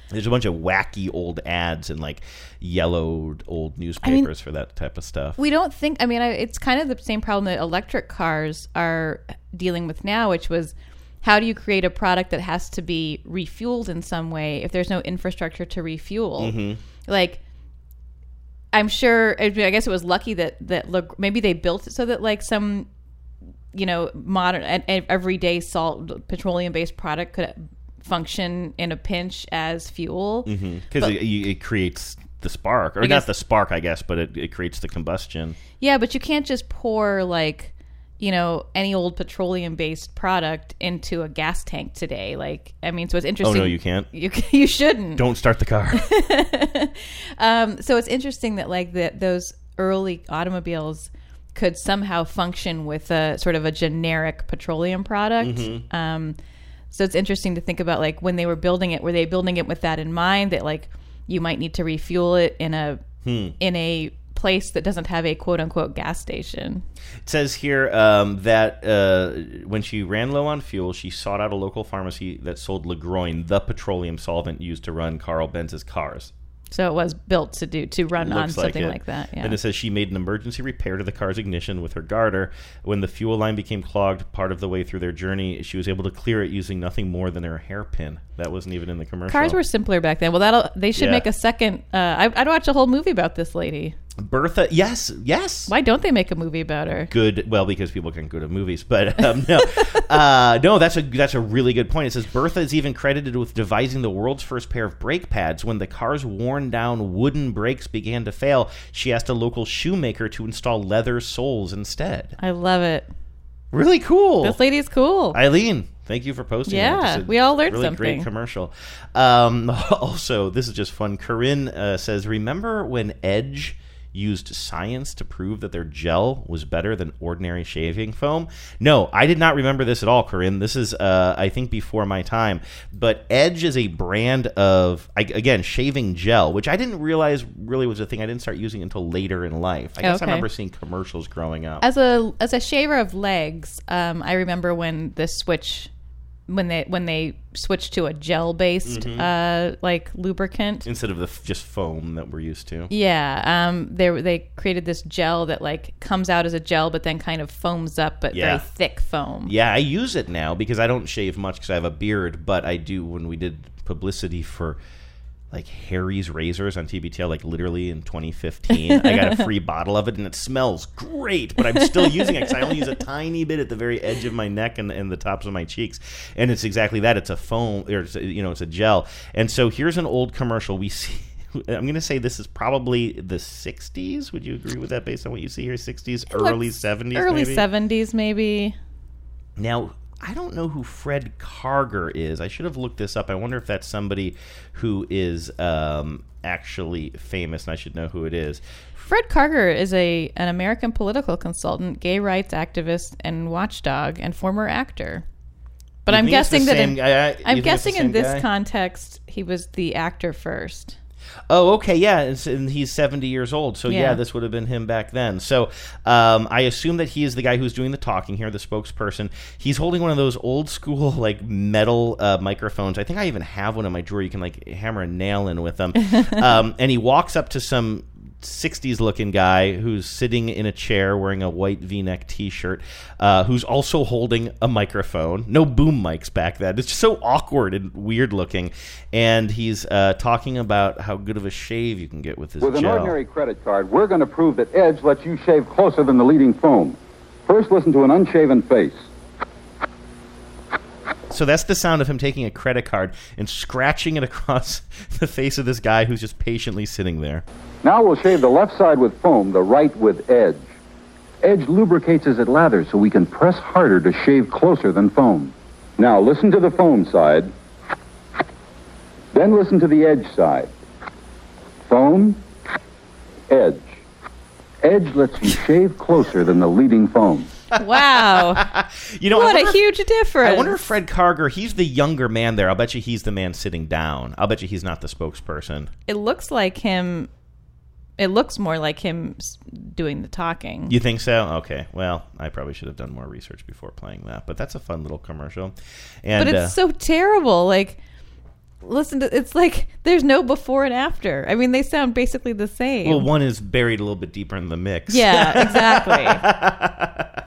There's a bunch of wacky old ads and like yellowed old newspapers for that type of stuff. We don't think. I mean, I, it's kind of the same problem that electric cars are dealing with now, which was how do you create a product that has to be refueled in some way if there's no infrastructure to refuel? Mhm. Like, I'm sure. I guess it was lucky that that look maybe they built it so that like some you know modern and, everyday salt petroleum based product could function in a pinch as fuel Because Mm-hmm. it, it creates the spark, or I not the spark, I guess, but it, it creates the combustion. Yeah, but you can't just pour like, you know, any old petroleum based product into a gas tank today. Like, I mean, so it's interesting. Oh, no, you can't? You you shouldn't. Don't start the car. um, so it's interesting that like that those early automobiles could somehow function with a sort of a generic petroleum product. Mhm. Um, so it's interesting to think about like when they were building it, were they building it with that in mind that like you might need to refuel it in a Hmm. in a place that doesn't have a quote unquote gas station. It says here um, that uh, when she ran low on fuel, she sought out a local pharmacy that sold Ligroin, the petroleum solvent used to run Carl Benz's cars. So it was built to do to run on something it. like, that. Yeah. And it says she made an emergency repair to the car's ignition with her garter. When the fuel line became clogged part of the way through their journey, she was able to clear it using nothing more than her hairpin. That wasn't even in the commercial. Cars were simpler back then. Well, that'll they should Yeah. make a second. Uh, I, I'd watch a whole movie about this lady. Bertha, yes, yes. Why don't they make a movie about her? good well because people can go to movies but um, no uh, no that's a that's a really good point it says bertha is even credited with devising the world's first pair of brake pads when the car's worn down wooden brakes began to fail she asked a local shoemaker to install leather soles instead I love it. really cool This lady's cool. eileen thank you for posting. Yeah, we all learned really something. great commercial um, also this is just fun corinne uh, says remember when edge used science to prove that their gel was better than ordinary shaving foam? No i did not remember this at all corinne. This is uh, i think before my time. But edge is a brand of again shaving gel which i didn't realize really was a thing. I didn't start using until later in life. I guess Okay. i remember seeing commercials growing up. As a as a shaver of legs, um, I remember when this switch when they when they switched to a gel based Mhm. uh, like lubricant. instead of the f- just foam that we're used to Yeah, um, they they created this gel that like comes out as a gel, but then kind of foams up, but Yeah. very thick foam. Yeah, I use it now because I don't shave much because I have a beard, but I do when we did publicity for like Harry's razors on TBTL, like literally in 2015. I got a free bottle of it and it smells great, but I'm still using it because I only use a tiny bit at the very edge of my neck and, and the tops of my cheeks. And it's exactly that. It's a foam, or it's a, you know, it's a gel. And so here's an old commercial we see. I'm going to say this is probably the 60s. Would you agree with that based on what you see here? 60s, early 70s, early maybe? seventies, maybe. Now, I don't know who Fred Karger is. I should have looked this up. I wonder if that's somebody who is um, actually famous, and I should know who it is. Fred Karger is a an American political consultant, gay rights activist, and watchdog, and former actor. But You I'm think it's the guessing that in, guy? I'm think it's the guessing in this guy? context, he was the actor first. Oh, okay, yeah, and he's 70 years old, so yeah. Yeah. this would have been him back then. So um, I assume that he is the guy who's doing the talking here, the spokesperson. He's holding one of those old school like metal uh, microphones. I think I even have one in my drawer. You can like hammer a nail in with them. um, and he walks up to some 60s looking guy who's sitting in a chair wearing a white v-neck t-shirt uh, who's also holding a microphone no boom mics back then it's just so awkward and weird looking and he's uh, talking about how good of a shave you can get with this With an gel. ordinary credit card, we're going to prove that Edge lets you shave closer than the leading foam. First, listen to an unshaven face. So that's the sound of him taking a credit card and scratching it across the face of this guy who's just patiently sitting there Now we'll shave the left side with foam, the right with Edge. Edge lubricates as it lathers so we can press harder to shave closer than foam. Now listen to the foam side. Then listen to the edge side. Foam, edge. Edge lets you shave closer than the leading foam. Wow. you know what wonder a huge difference. I wonder if Fred Karger, he's the younger man there. I'll bet you he's the man sitting down. I'll bet you he's not the spokesperson. it looks like him. It looks more like him doing the talking. You think so? Okay. Well, I probably should have done more research before playing that, but that's a fun little commercial. And but it's uh, so terrible. Like, listen to it's like there's no before and after. I mean, they sound basically the same. well, one is buried a little bit deeper in the mix. Yeah, exactly.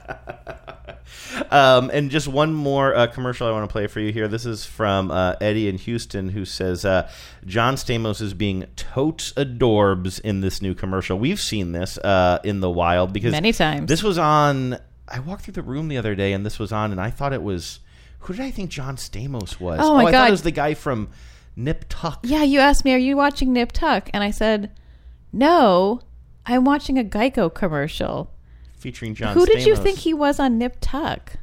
Um, and just one more uh, commercial I want to play for you here. This is from uh, Eddie in Houston, who says uh, John Stamos is being totes adorbs in this new commercial. We've seen this uh, in the wild because Many times. This was on. I walked through the room the other day, and this was on, and I thought it was. Who did I think John Stamos was? Oh, my I thought God. it was the guy from Nip Tuck. yeah, you asked me, "Are you watching Nip Tuck?" And I said, "No, I'm watching a Geico commercial." Featuring John. Who did you think he was on Nip Tuck?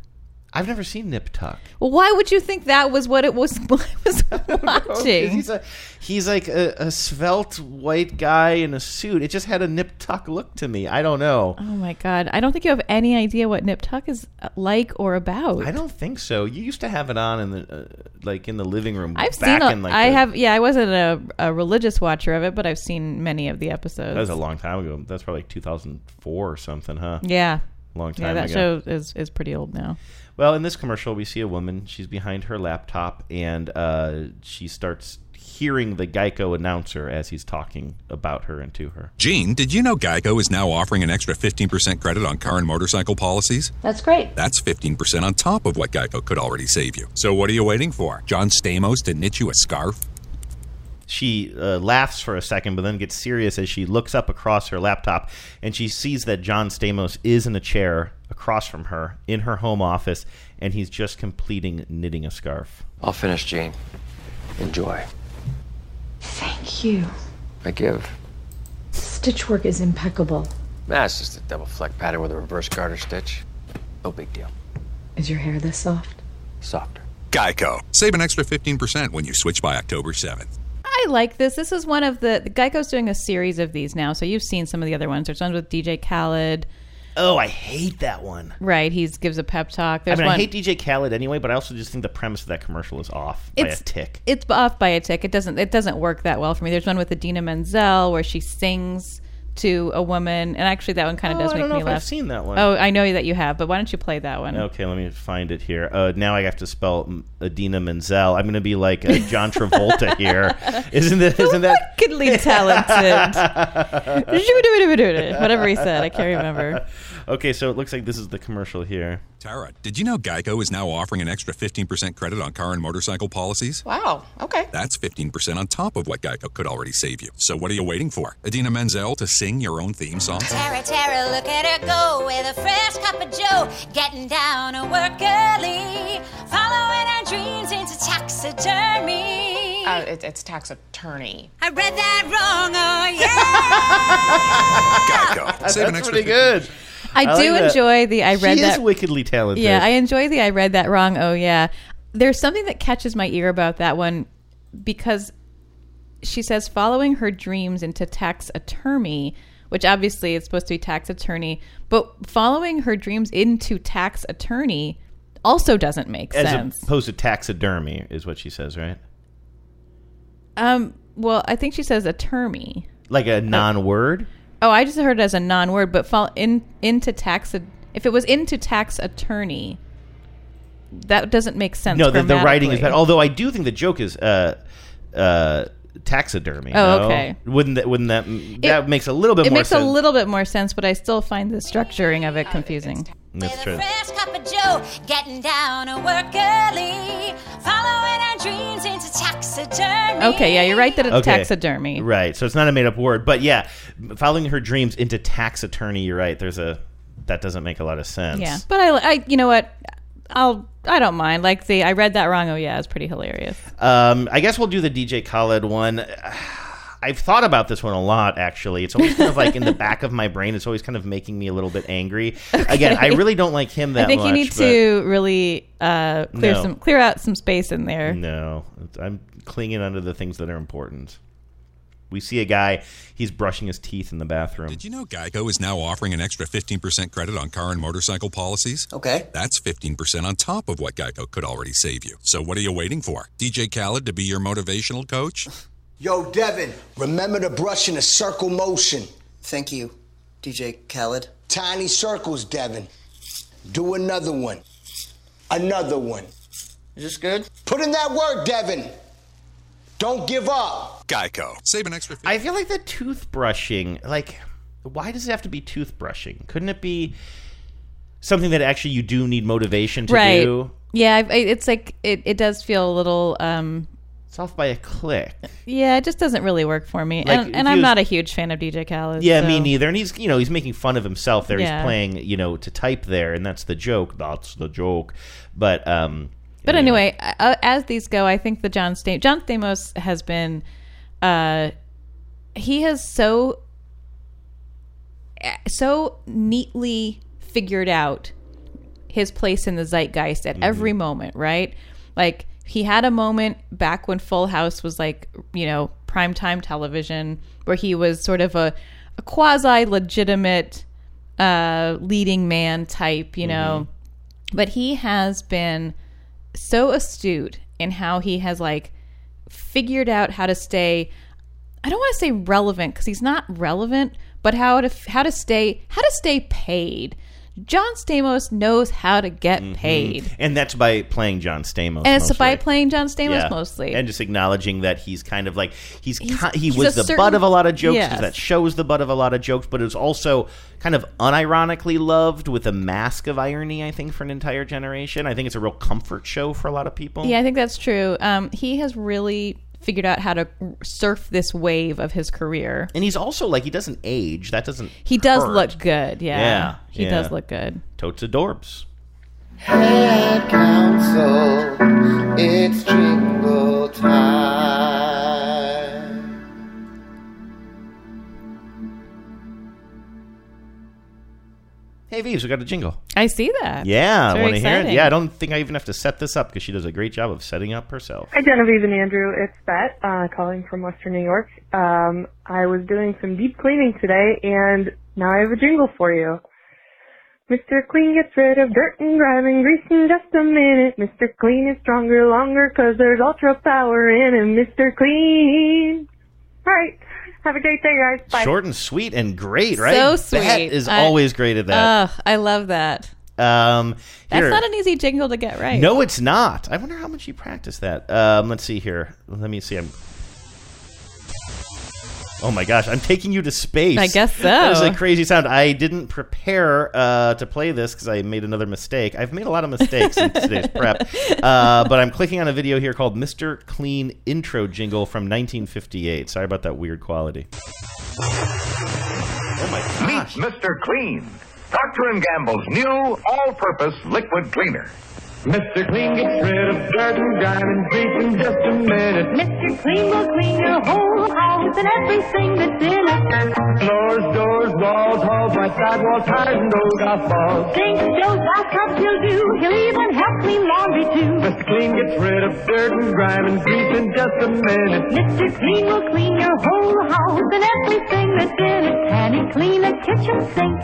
I've never seen Nip Tuck. Well, why would you think that was what it was? What I was watching. He's a he's like a, a svelte white guy in a suit. It just had a Nip Tuck look to me. I don't know. Oh my god! I don't think you have any idea what Nip Tuck is uh, like or about. I don't think so. You used to have it on in the uh, like in the living room. I've back seen. A, in like I the- have. Yeah, I wasn't a, a religious watcher of it, but I've seen many of the episodes. That was a long time ago. That's probably like 2004 or something, huh? Yeah. long time Yeah, that ago. show is is pretty old now. Well, in this commercial, we see a woman. She's behind her laptop, and uh, she starts hearing the Geico announcer as he's talking about her and to her. Gene, did you know Geico is now offering an extra 15% credit on car and motorcycle policies? That's great. That's 15% on top of what Geico could already save you. So what are you waiting for? John Stamos to knit you a scarf? She uh, laughs for a second, but then gets serious as she looks up across her laptop and she sees that John Stamos is in a chair across from her in her home office, and he's just completing knitting a scarf. I'll finish, Jane. Enjoy. Thank you. I give. Stitch work is impeccable. That's just a double fleck pattern with a reverse garter stitch. No big deal. Is your hair this soft? Softer. Geico. Save an extra 15% when you switch by October 7th. I like this. This is one of the, the Geico's doing a series of these now, so you've seen some of the other ones. There's one with DJ Khaled. Oh, I hate that one. Right, he gives a pep talk. I There's mean, one. I hate DJ Khaled anyway, but I also just think the premise of that commercial is off by a tick. It's off by a tick. It doesn't. It doesn't work that well for me. There's one with Idina Menzel where she sings to a woman, and actually that one kind of Oh, does I make me laugh. I've seen that one. Oh, I know that you have, but why don't you play that one? Okay, let me find it here. Uh, now I have to spell Idina Menzel. I'm going to be like uh, John Travolta here. Isn't that? Isn't that? Wickedly talented. Whatever he said, I can't remember. Okay, so it looks like this is the commercial here. Tara, did you know Geico is now offering an extra 15% credit on car and motorcycle policies? Wow. Okay. That's 15% on top of what Geico could already save you. So what are you waiting for? Idina Menzel to sing your own theme song? Tara, Tara, look at her go with a fresh cup of joe, getting down to work early, following her dreams into taxidermy. Uh, it, it's tax attorney. I read that wrong, oh yeah. Geico. Save an That's extra pretty good. I, I do like enjoy the I read that she that is wickedly talented. Yeah, I enjoy the I read that wrong. Oh yeah. There's something that catches my ear about that one because she says following her dreams into tax attorney, which obviously is supposed to be tax attorney, but following her dreams into tax attorney also doesn't make As sense. opposed to taxidermy, is what she says, right? um well, I think she says attorney. Like a non-word. Oh, I just heard it as a non-word, but fall in into tax. If it was into tax attorney, that doesn't make sense. No, the, the writing is bad. Although I do think the joke is uh, uh, taxidermy. Oh, no? okay. Wouldn't that? Wouldn't that? that makes a little bit It more makes sense. a little bit more sense, but I still find the structuring of it confusing. That's true. Fresh cup of joe, getting down to work early, following her dreams into taxidermy. Okay, yeah, you're right that it's Okay. taxidermy. Right. So it's not a made up word, but yeah, following her dreams into tax attorney. You're right. There's a that doesn't make a lot of sense. Yeah, but I, I, you know what? I'll, I don't mind. Like the, I read that wrong. Oh yeah, it's pretty hilarious. Um, I guess we'll do the DJ Khaled one. I've thought about this one a lot, actually. It's always kind of like in the back of my brain. It's always kind of making me a little bit angry. Again, I really don't like him that much. I think much. you need to really uh, clear No. some, clear out some space in there. No, I'm clinging onto the things that are important. We see a guy, he's brushing his teeth in the bathroom. Did you know Geico is now offering an extra 15% credit on car and motorcycle policies? Okay. That's 15% on top of what Geico could already save you. So what are you waiting for? DJ Khaled to be your motivational coach? Yo, Devin, remember to brush in a circle motion. Thank you, DJ Khaled. Tiny circles, Devin. Do another one. Another one. Is this good? Put in that work, Devin. Don't give up. Geico. Save an extra I feel like the toothbrushing, like, why does it have to be toothbrushing? Couldn't it be something that actually you do need motivation to right? do? Yeah, I, I- it's like it, it does feel a little. Um, it's off by a click. Yeah, it just doesn't really work for me, Like, and, and I'm was- not a huge fan of DJ Khaled. Yeah, so- me neither. And he's, you know, he's making fun of himself there. Yeah. He's playing, you know, to type there, and that's the joke. That's the joke. But, um, But anyway, uh, as these go, I think the John Stamos, John Stamos has been, uh, he has so, so neatly figured out his place in the zeitgeist at every moment, right? Like he had a moment back when Full House was like, you know, primetime television where he was sort of a, a quasi legitimate uh, leading man type, you know. But he has been so astute in how he has like figured out how to stay I don't want to say relevant because he's not relevant, but how to how to stay how to stay paid. John Stamos knows how to get paid, and that's by playing John Stamos. and it's by playing John Stamos Yeah. mostly. and just acknowledging that he's kind of like he's, He's- he he's was the certain- butt of a lot of jokes. Yes. That shows the butt of a lot of jokes, but it was also kind of unironically loved with a mask of irony. I think for an entire generation, I think it's a real comfort show for a lot of people. yeah, I think that's true. Um, he has really figured out how to surf this wave of his career. and he's also like he doesn't age. That doesn't. He does hurt. look good. Yeah, Yeah, he yeah. does look good. Totes adorbs. Head Council, it's jingle time. Hey, Vives, we got a jingle. I see that. Yeah, It's very want to hear it? Yeah, I don't think I even have to set this up because she does a great job of setting up herself. Hi, Genevieve and Andrew. It's Bet, uh, calling from Western New York. Um, I was doing some deep cleaning today, and now I have a jingle for you. Mr. Clean gets rid of dirt and grime and grease in just a minute. Mr. Clean is stronger longer 'cause there's ultra power in him. Mr. Clean. All right. Have a great day, guys. Bye. Short and sweet and great, right? So sweet. is I- always great at that. Ugh, I love that. um, That's not an easy jingle to get right. No, it's not. I wonder how much you practice that. Um, let's see here. Let me see. I'm. Oh my gosh, I'm taking you to space. I guess so. That was a crazy sound. I didn't prepare uh, to play this because I made another mistake. I've made a lot of mistakes in today's prep. Uh, but I'm clicking on a video here called Mr. Clean Intro Jingle from 1958. Sorry about that weird quality. Oh my gosh. Meet Mr. Clean, Procter & Gamble's new all-purpose liquid cleaner. Mr. Clean gets rid of dirt and grime and grease in just a minute. Mr. Clean will clean your whole house and everything that's in it. Floors, doors, walls, halls, my sidewalls, tires, and old golf balls. Sinks, stoves, bathtubs he'll do. He'll even help clean laundry too. Mr. Clean gets rid of dirt and grime and grease in just a minute. Mr. Clean will clean your whole house and everything that's in it. Can he clean a kitchen sink?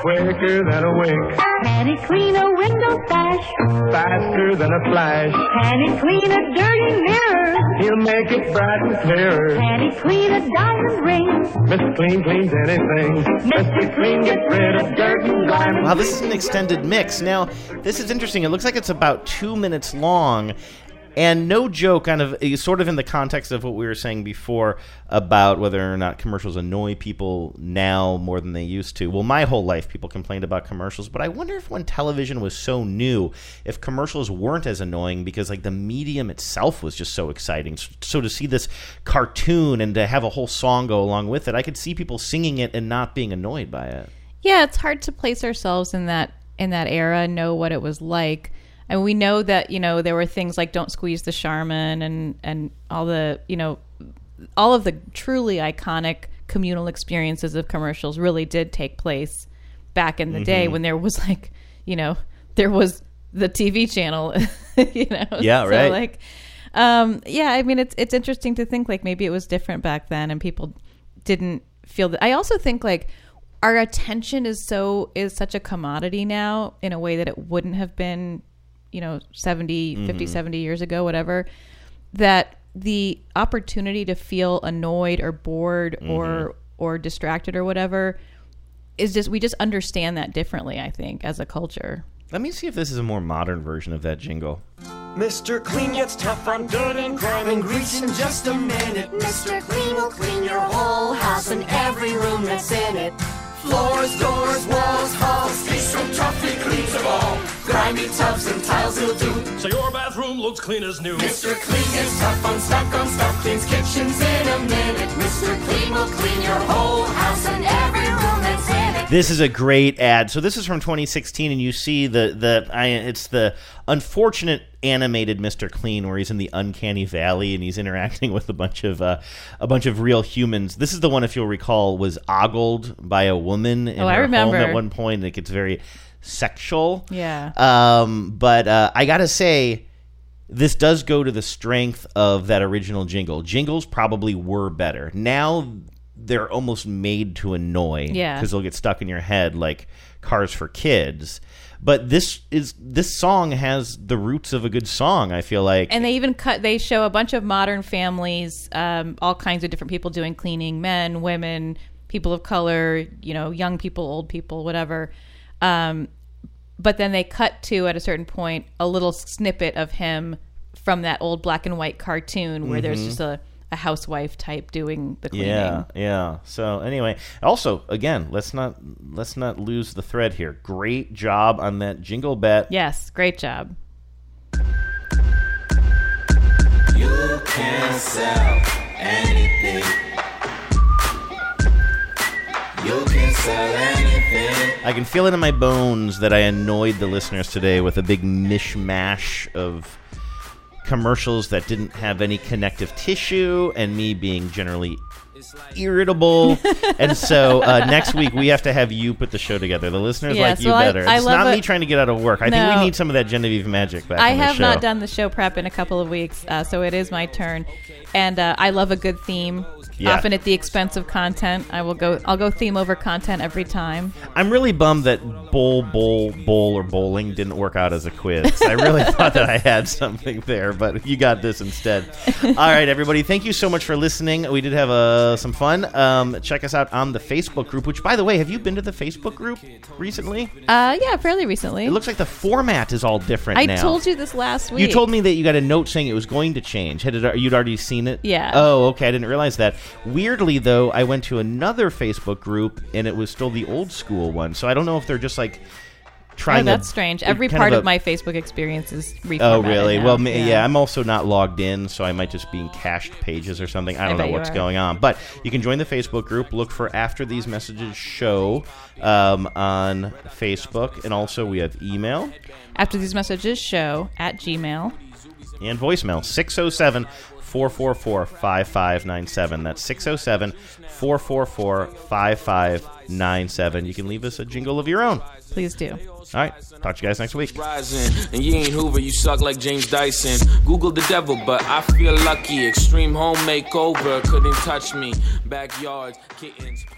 Quicker than a wink, Can he clean a window sash? Faster than a flash. Can he clean a dirty mirror? He'll make it bright and clearer. Can he clean a diamond ring? Mr. Clean cleans anything. Mr. Clean gets rid of dirt and grime. Wow, this is an extended mix. Now, this is interesting. It looks like it's about two minutes long. And no joke, kind of is sort of in the context of what we were saying before about whether or not commercials annoy people now more than they used to. Well, my whole life people complained about commercials, but I wonder if when television was so new, if commercials weren't as annoying because like the medium itself was just so exciting. So to see this cartoon and to have a whole song go along with it, I could see people singing it and not being annoyed by it. Yeah, it's hard to place ourselves in that in that era know what it was like. And we know that you know there were things like "Don't Squeeze the Charmin" and and all the you know all of the truly iconic communal experiences of commercials really did take place back in the day Mhm. when there was like you know there was the TV channel, you know. Yeah, So, right. like, um, yeah, I mean, it's it's interesting to think like maybe it was different back then, and people didn't feel that. I also think like our attention is so is such a commodity now in a way that it wouldn't have been, you know, 70, 50, Mhm. 70 years ago, whatever. That the opportunity to feel annoyed or bored or Mhm. or distracted or whatever is just we just understand that differently. I think as a culture. Let me see if this is a more modern version of that jingle. Mr. Clean gets tough on dirt and grime and grease in just a minute. Mr. Clean will clean your whole house and every room that's in it. Floors, doors, walls, halls, he's so tough he cleans them all. Grimy tubs and tiles he'll do. So your bathroom looks clean as new. Mr. Clean gets tough on stuck on stuff, cleans kitchens in a minute. Mr. Clean will clean your whole house and every room that's in it. This is a great ad. So this is from 2016, and you see the the I, it's the unfortunate animated Mr. Clean, where he's in the uncanny valley and he's interacting with a bunch of uh, a bunch of real humans. This is the one, if you'll recall, was ogled by a woman in Oh, I her remember. home at one point, and it gets very sexual. Yeah. Um, but uh, I gotta say, this does go to the strength of that original jingle. Jingles probably were better. Now they're almost made to annoy. Yeah. Because they'll get stuck in your head like Cars for Kids. But this is this song has the roots of a good song. I feel like. And they even cut. They show a bunch of modern families, um, all kinds of different people doing cleaning: men, women, people of color, you know, young people, old people, whatever. Um, but then they cut to at a certain point a little snippet of him from that old black and white cartoon where there's Mhm. just a, a housewife type doing the cleaning. Yeah, yeah. So anyway, also again, let's not let's not lose the thread here. Great job on that jingle bet. Yes, great job. You can sell anything. You can sell anything. I can feel it in my bones that I annoyed the listeners today with a big mishmash of commercials that didn't have any connective tissue and me being generally irritable. and so uh, next week we have to have you put the show together. The listeners Yes, like you well, better. I it's love not me trying to get out of work. I think we need some of that Genevieve magic back I on the have show. not done the show prep in a couple of weeks, uh, so it is my turn. And uh, I love a good theme, Yeah. often at the expense of content. I will go. I'll go theme over content every time. I'm really bummed that bowl, bowl, bowl, or bowling didn't work out as a quiz. I really thought that I had something there, but you got this instead. All right, everybody, thank you so much for listening. We did have uh, some fun. Um, check us out on the Facebook group. Which, by the way, have you been to the Facebook group recently? Uh, yeah, fairly recently. It looks like the format is all different I now. told you this last week. You told me that you got a note saying it was going to change. Had it, you'd already seen it? Yeah. Oh, okay. I didn't realize that. Weirdly, though, I went to another Facebook group and it was still the old school one. So I don't know if they're just like trying. Oh, that's to, strange. Every part a- of my Facebook experience is reformatted. Oh, really? now. Well, ma- yeah. I'm also not logged in, so I might just be in cached pages or something. I I don't bet know what's going on. But you can join the Facebook group. Look for After These Messages Show um, on Facebook. And also, we have email After these messages, show at Gmail. and voicemail 607 444 5597. That's 607 444 5597. You can leave us a jingle of your own. Please do. All right. Talk to you guys next week. Rising, and you ain't Hoover, you suck like James Dyson. Google the devil, but I feel lucky. Extreme home makeover couldn't touch me. Backyards, kittens, puppies, 401ks.